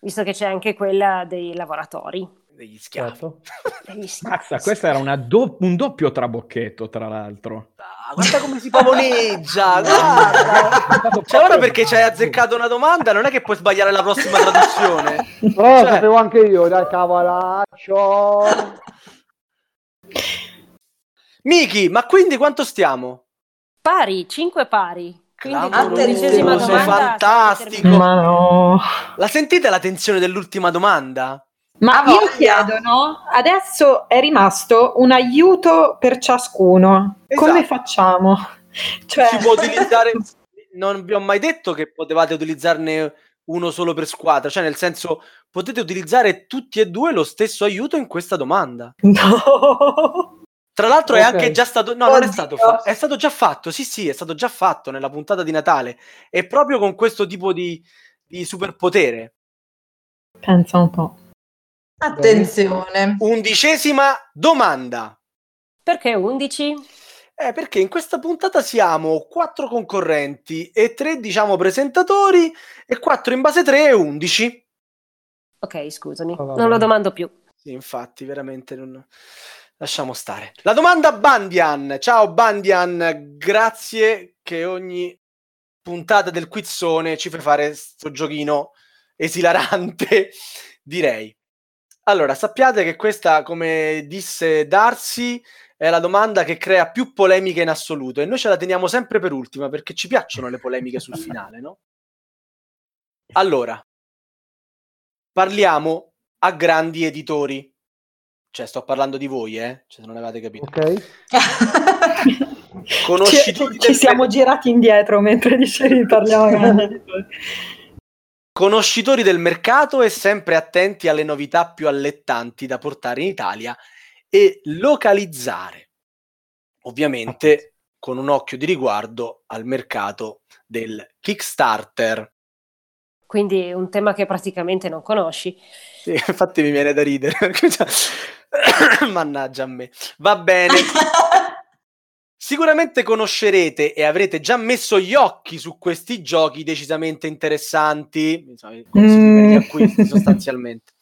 visto che c'è anche quella dei lavoratori. Degli schiavi. Certo. Degli schiavi. Mazza, questo era una do- un doppio trabocchetto, tra l'altro. Ah, guarda come si pavoneggia, guarda. Cioè, ora perché ci hai azzeccato una domanda, non è che puoi sbagliare la prossima traduzione. Però lo Cioè- sapevo anche io, dai, cavolaccio. Miki, ma quindi quanto stiamo? Pari, cinque pari. Quindi Attenzione. domanda fantastico. Ma no. La sentite la tensione dell'ultima domanda? Ma Ha io voglia. chiedo, no? Adesso è rimasto un aiuto per ciascuno. Esatto. Come facciamo? Cioè, Si può utilizzare. Non vi ho mai detto che potevate utilizzarne uno solo per squadra, cioè nel senso potete utilizzare tutti e due lo stesso aiuto in questa domanda. no. Tra l'altro è Ok. anche già stato no, non è Oddio. stato fa- è stato già fatto. Sì, sì, è stato già fatto nella puntata di Natale e proprio con questo tipo di, di superpotere. Pensa un po'. Attenzione. Undicesima domanda. Perché 11? Eh, perché in questa puntata siamo quattro concorrenti e tre, diciamo, presentatori e quattro in base 3 e 11. Ok, scusami, va non lo domando più. Sì, infatti, veramente non... lasciamo stare. La domanda Bandian. Ciao Bandian, grazie che ogni puntata del quizzone ci fai fare sto giochino esilarante, direi. Allora, sappiate che questa, come disse Darcy, è la domanda che crea più polemiche in assoluto e noi ce la teniamo sempre per ultima perché ci piacciono le polemiche sul finale, no? Allora, parliamo a grandi editori. Cioè, sto parlando di voi, eh? Cioè, se non avete capito. Ok. Ci, Conoscitori ci del siamo girati indietro mentre dicevi parliamo grandi. Conoscitori del mercato e sempre attenti alle novità più allettanti da portare in Italia e localizzare. Ovviamente con un occhio di riguardo al mercato del Kickstarter. Quindi un tema che praticamente non conosci. Sì, infatti mi viene da ridere. Mannaggia a me. Va bene. Sicuramente conoscerete e avrete già messo gli occhi su questi giochi decisamente interessanti, insomma, Mm. acquisti sostanzialmente.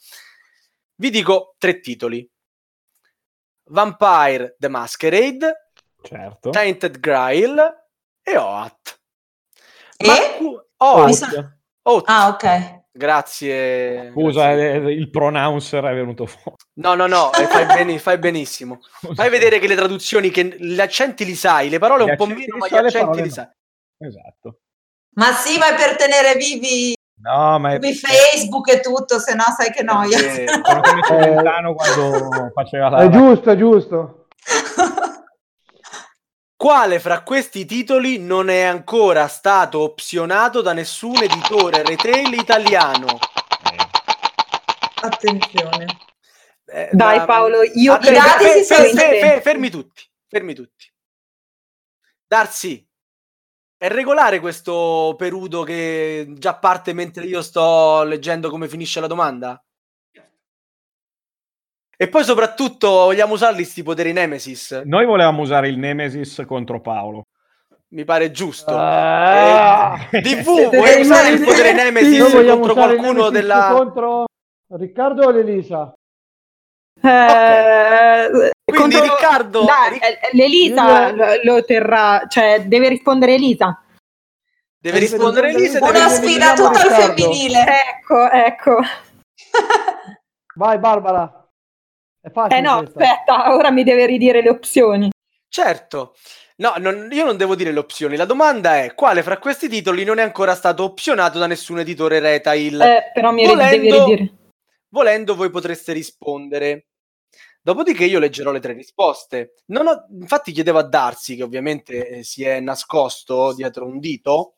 Vi dico tre titoli. Vampire the Masquerade, Certo. Tainted Grail e Oath. E? Ma cu- sa- Oath. Ah, ok. Grazie. Scusa, grazie. eh, il pronouncer è venuto fuori. No, no, no, eh, fai, beni- fai benissimo. Fai vedere che le traduzioni, che gli accenti li sai, le parole Gli un po' meno, ma gli accenti li no. sai. Esatto. Ma sì, ma è per tenere vivi, No, ma è, Facebook e tutto, se no sai che noia. Sono come. Celentano quando faceva la... È giusto, è giusto. Quale fra questi titoli non è ancora stato opzionato da nessun editore retail italiano? Attenzione. Eh, Dai ma- Paolo, io Ah, credo fer- dati fer- fer- fermi tutti, fermi tutti. Darsi, è regolare questo perudo che già parte mentre io sto leggendo come finisce la domanda? E poi soprattutto vogliamo usarli sti poteri Nemesis? Noi volevamo usare il Nemesis contro Paolo. Mi pare giusto. Ah. Eh, DV, vuoi usare il potere Nemesis vogliamo contro qualcuno Nemesis della... contro Riccardo o l'Elisa? Eh, Quindi contro- Riccardo... Dai, eh, l'Elisa Io- lo- terrà, cioè deve rispondere Elisa. deve rispondere Elisa Una deve Una sfida tutta al femminile. Ecco, ecco. Vai Barbara. È facile Eh no, questa. aspetta, ora mi deve ridire le opzioni. Certo. No, non- io non devo dire le opzioni. La domanda è quale fra questi titoli non è ancora stato opzionato da nessun editore retail? Eh, però mi Volendo- devi ridire. Volendo, voi potreste rispondere. Dopodiché io leggerò le tre risposte. Non ho- infatti chiedevo a Darsi, che ovviamente eh, si è nascosto dietro un dito,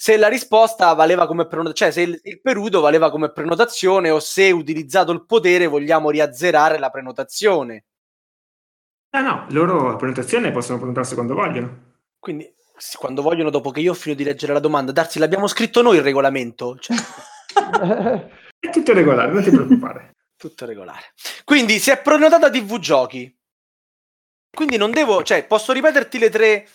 se la risposta valeva come prenotazione, cioè se il, il perudo valeva come prenotazione o se utilizzato il potere vogliamo riazzerare la prenotazione. Ah no, loro la prenotazione possono prenotarsi quando vogliono. Quindi, quando vogliono, dopo che io ho finito di leggere la domanda, Darsi, l'abbiamo scritto noi il regolamento? Cioè, È tutto regolare, non ti preoccupare. tutto regolare. Quindi, si è prenotata TV Giochi. Quindi non devo, cioè, posso ripeterti le tre,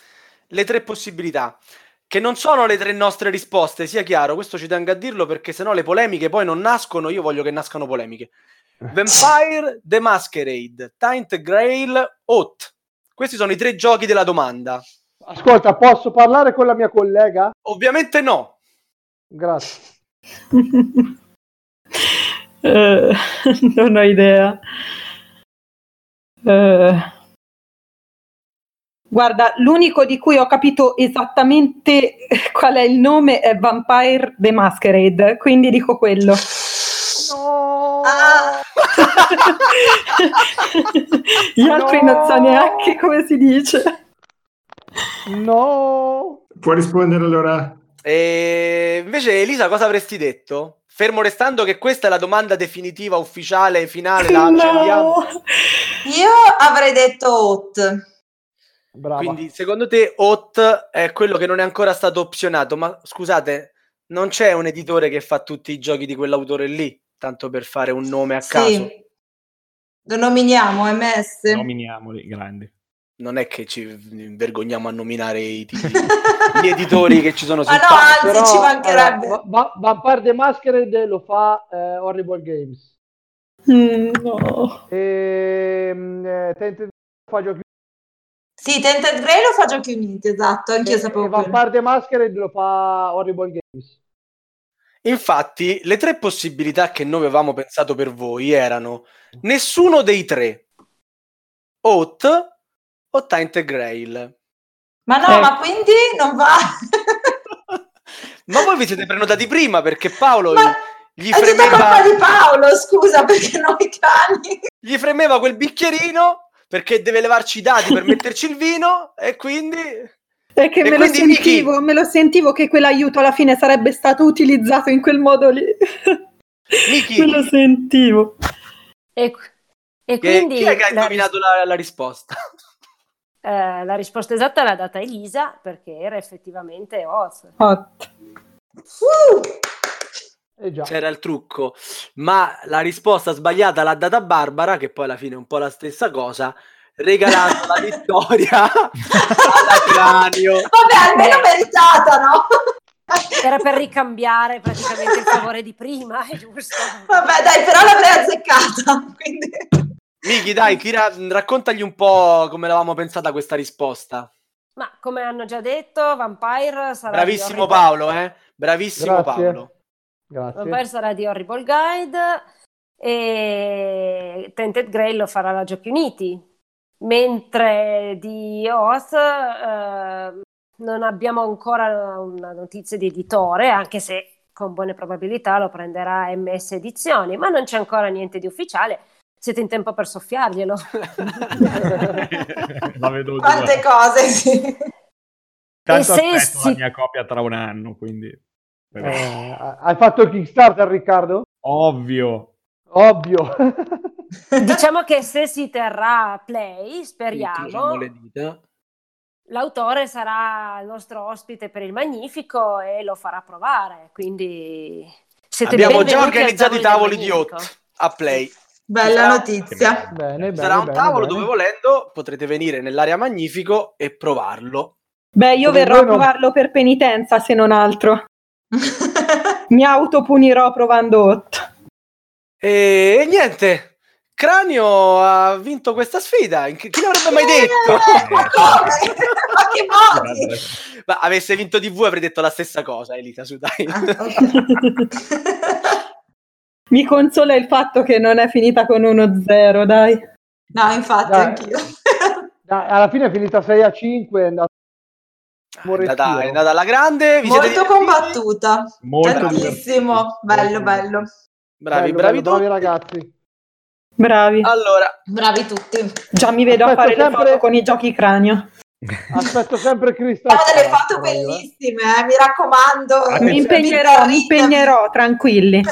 le tre possibilità, che non sono le tre nostre risposte, sia chiaro, questo ci tengo a dirlo perché sennò le polemiche poi non nascono, io voglio che nascano polemiche. Vampire, The Masquerade, Taint Grail, Oath. Questi sono i tre giochi della domanda. Ascolta, posso parlare con la mia collega? Ovviamente no. Grazie. Eh, non ho idea. Eh, guarda, l'unico di cui ho capito esattamente qual è il nome è Vampire the Masquerade, quindi dico quello. No! Ah, Gli altri No! non so neanche come si dice. No! Può rispondere allora? E invece, Elisa, cosa avresti detto? Fermo restando che questa è la domanda definitiva, ufficiale, finale, la accendiamo. No. io avrei detto Hot. Brava. Quindi, secondo te, Hot è quello che non è ancora stato opzionato? Ma scusate, non c'è un editore che fa tutti i giochi di quell'autore lì, tanto per fare un nome a caso. Sì. Lo nominiamo MS. Nominiamoli, grandi. Non è che ci vergogniamo a nominare i titoli, gli editori che ci sono Ma no, anzi, ci mancherebbe. allora, Va- Va- Vampire the Masquerade lo fa eh, Horrible Games. Mm, no. E, mm, eh, fa giochi Sì, Tented Grey lo fa Giochi Uniti, esatto, anch'io e, sapevo e quello. Vampire the Masquerade lo fa Horrible Games. Infatti, le tre possibilità che noi avevamo pensato per voi erano nessuno dei tre, Oath o Tainted Grail. Ma no, Eh. ma quindi non va. Ma voi vi siete prenotati prima perché Paolo Ma gli, è tutta colpa fremeva, di Paolo, scusa, perché noi cani. gli fremeva quel bicchierino perché deve levarci i dati per metterci il vino e quindi... Che E me lo sentivo, me lo sentivo che quell'aiuto alla fine sarebbe stato utilizzato in quel modo lì. Miki, me lo sentivo. E, e che- quindi chi è che ha la, indovinato la, la risposta? eh, la risposta esatta l'ha data Elisa perché era effettivamente Oz. Hot. Uh, Eh già. C'era il trucco, ma la risposta sbagliata l'ha data Barbara, che poi alla fine è un po' la stessa cosa, regalando la vittoria alla cranio. vabbè, almeno Beh. meritata, no? Era per ricambiare praticamente il favore di prima, è giusto? Vabbè, dai, però l'avrei azzeccata. Quindi... Miki, dai, tira- raccontagli un po' come l'avevamo pensata questa risposta. Ma come hanno già detto, Vampire sarà Bravissimo Paolo, eh? Bravissimo Grazie. Paolo. Grazie. Vampire sarà di Horrible Guide e Tented Grail lo farà la Giochi Uniti, mentre di Oath eh, non abbiamo ancora una notizia di editore, anche se con buone probabilità lo prenderà MS Edizioni, ma non c'è ancora niente di ufficiale. Siete in tempo per soffiarglielo. La vedo Quante cose, sì. Tanto E se aspetto si- la mia copia tra un anno, quindi... Eh, hai fatto il Kickstarter, Riccardo? Ovvio. Ovvio. diciamo che se si terrà a play, speriamo, le dita. l'autore sarà il nostro ospite per il Magnifico e lo farà provare. Quindi siete Abbiamo già organizzato i tavoli di. Hot a Play. Bella Sarà- notizia. Bene, bene, Sarà un bene, tavolo bene. dove volendo potrete venire nell'area Magnifico e provarlo. Beh, io Come verrò a voi non- provarlo per penitenza, se non altro. Mi autopunirò provando 8. E, niente, Cranio ha vinto questa sfida. Chi l'avrebbe mai detto? Ma come? Ma che modi? Ma avesse vinto TV avrei detto la stessa cosa, Elita, su dai. Ah. Mi consola il fatto che non è finita con 1-0, dai. No, infatti, Dai. anch'io. Dai, alla fine è finita 6 a 5, è andata È andata, è andata alla grande. Vi siete Molto divertiti? combattuta. Molto Tantissimo. Bello, bello. Bravi, Bello, bravi bello, tutti. bravi ragazzi. Bravi. Allora, Bravi tutti. Già mi vedo a Aspetto fare le sempre- foto con i giochi cranio. Aspetto sempre Crystal Fate delle Palace, foto bellissime, eh, mi raccomando. Attenzione. Mi impegnerò, mi impegnerò, tranquilli.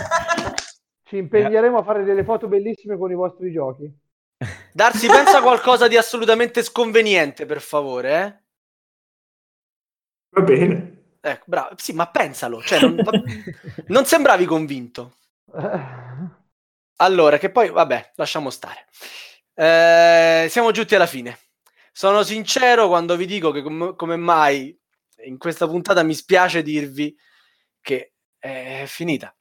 Ci impegneremo a fare delle foto bellissime con i vostri giochi. Darsi pensa a qualcosa di assolutamente sconveniente, per favore. Eh? Va bene. Ecco, bravo. Sì, ma pensalo. Cioè, non, va- non sembravi convinto. Allora, che poi, vabbè, lasciamo stare. Eh, siamo giunti alla fine. Sono sincero quando vi dico che com- come mai in questa puntata mi spiace dirvi che è finita.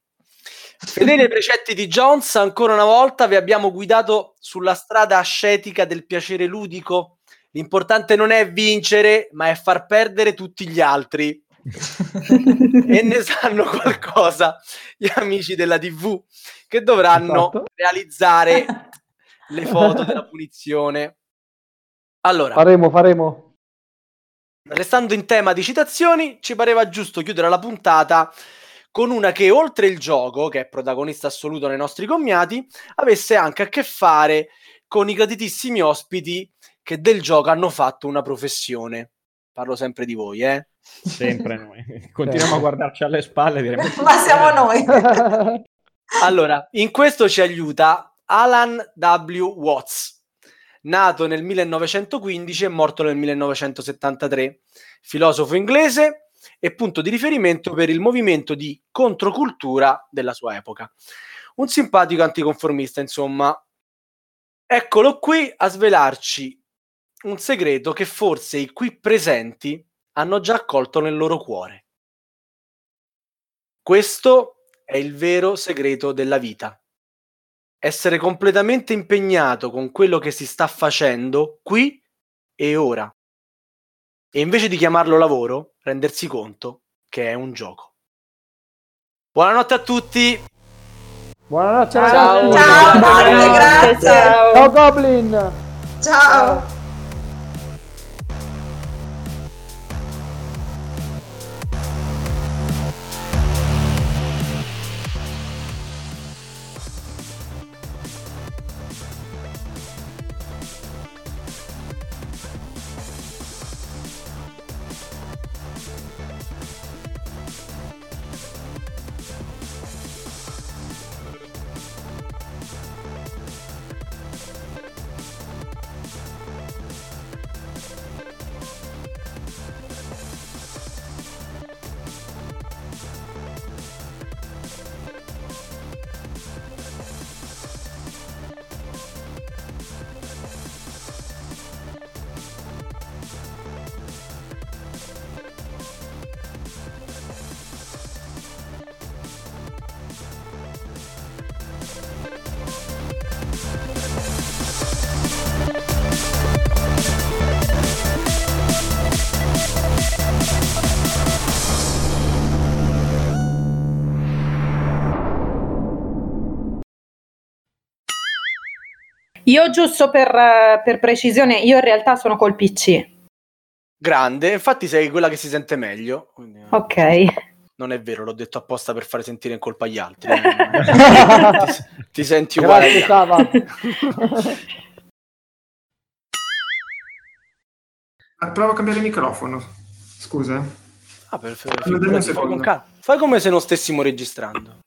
Fedele ai precetti di Jones, ancora una volta vi abbiamo guidato sulla strada ascetica del piacere ludico. L'importante non è vincere, ma è far perdere tutti gli altri. e ne sanno qualcosa gli amici della TV che dovranno Esatto. realizzare le foto della punizione. Allora, Faremo, faremo. restando in tema di citazioni, ci pareva giusto chiudere la puntata con una che oltre il gioco, che è protagonista assoluto nei nostri commiati, avesse anche a che fare con i graditissimi ospiti che del gioco hanno fatto una professione. Parlo sempre di voi, eh? Sempre noi. Continuiamo a guardarci alle spalle e diremo... Ma siamo noi. Allora, in questo ci aiuta Alan W. Watts, nato nel 1915 e morto nel 1973, filosofo inglese e punto di riferimento per il movimento di controcultura della sua epoca. Un simpatico anticonformista, insomma. Eccolo qui a svelarci un segreto che forse i qui presenti hanno già accolto nel loro cuore. Questo è il vero segreto della vita. Essere completamente impegnato con quello che si sta facendo qui e ora. E invece di chiamarlo lavoro, rendersi conto che è un gioco. Buonanotte a tutti. Buonanotte Ciao. Ciao, Mario, grazie. ciao. Ciao Goblin. Ciao. Io giusto per, eh, per precisione, io in realtà sono col PC. grande, infatti sei quella che si sente meglio. quindi, eh, Ok. Non è vero, l'ho detto apposta per fare sentire in colpa gli altri. ti, ti senti uguale. Grazie. Ah, Provo a cambiare il microfono. Scusa. eh. Ah, per, fai, con. Fai come se non stessimo registrando.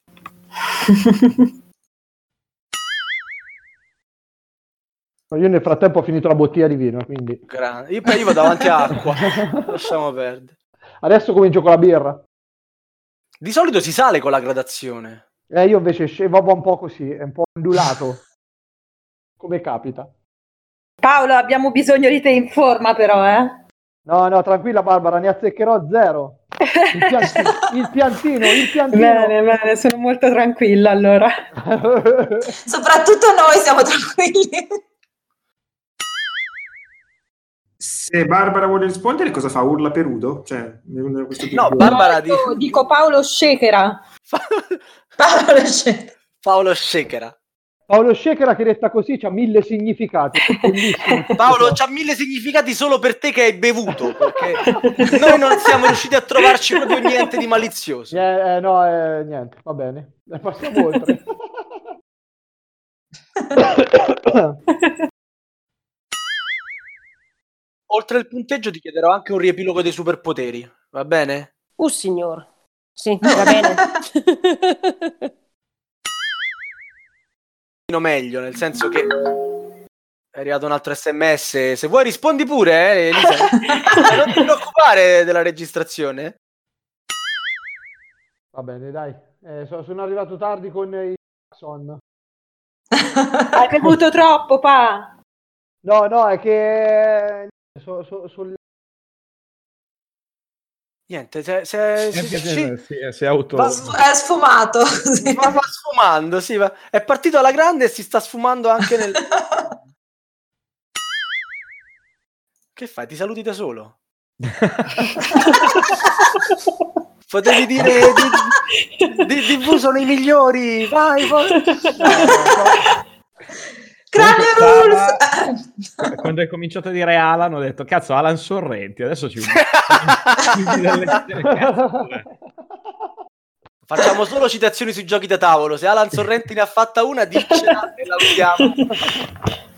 Io nel frattempo ho finito la bottiglia di vino, quindi Grande. Io, io vado avanti a acqua. Lasciamo perdere. adesso comincio con la birra. Di solito si sale con la gradazione. Eh, io invece scevo un po' così, è un po' ondulato. Come capita. Paolo, abbiamo bisogno di te in forma però, eh? No, no, tranquilla Barbara, ne azzeccherò zero. Il, pianti- il piantino, il piantino. Bene, bene, sono molto tranquilla allora. Soprattutto noi siamo tranquilli. Se Barbara vuole rispondere, cosa fa? Urla perudo? Cioè, No, Barbara di Io dico Paolo Shekera. Paolo Sce- Paolo Scechera. Paolo Shekera che detta così c'ha mille significati. Paolo, c'ha mille significati solo per te che hai bevuto, perché noi non siamo riusciti a trovarci proprio niente di malizioso. Eh, eh, no, eh, niente, va bene. Eh, Passiamo oltre. Oltre al punteggio ti chiederò anche un riepilogo dei superpoteri, va bene? Uh, signor. Sì, va bene. No, meglio, nel senso che è arrivato un altro sms. Se vuoi rispondi pure, eh, Elisa. Non ti preoccupare della registrazione. Va bene, dai. Eh, so- sono arrivato tardi con i Jackson. Hai bevuto troppo, pa. No, no, è che so- so- sul- Niente, se, se, Si, se- si, sì, si, si è auto... Va- È sfumato. così. va, va sfumando, sì, va- è partito alla grande e si sta sfumando anche nel... Che fai? Ti saluti da solo? Potevi dire di, di, di sono i migliori, vai, vai. Cranio Comunque, Rules! Quando hai cominciato a dire Alan, ho detto cazzo, Alan Sorrenti. Adesso ci Facciamo solo citazioni sui giochi da tavolo. Se Alan Sorrenti ne ha fatta una, diccela e la usiamo.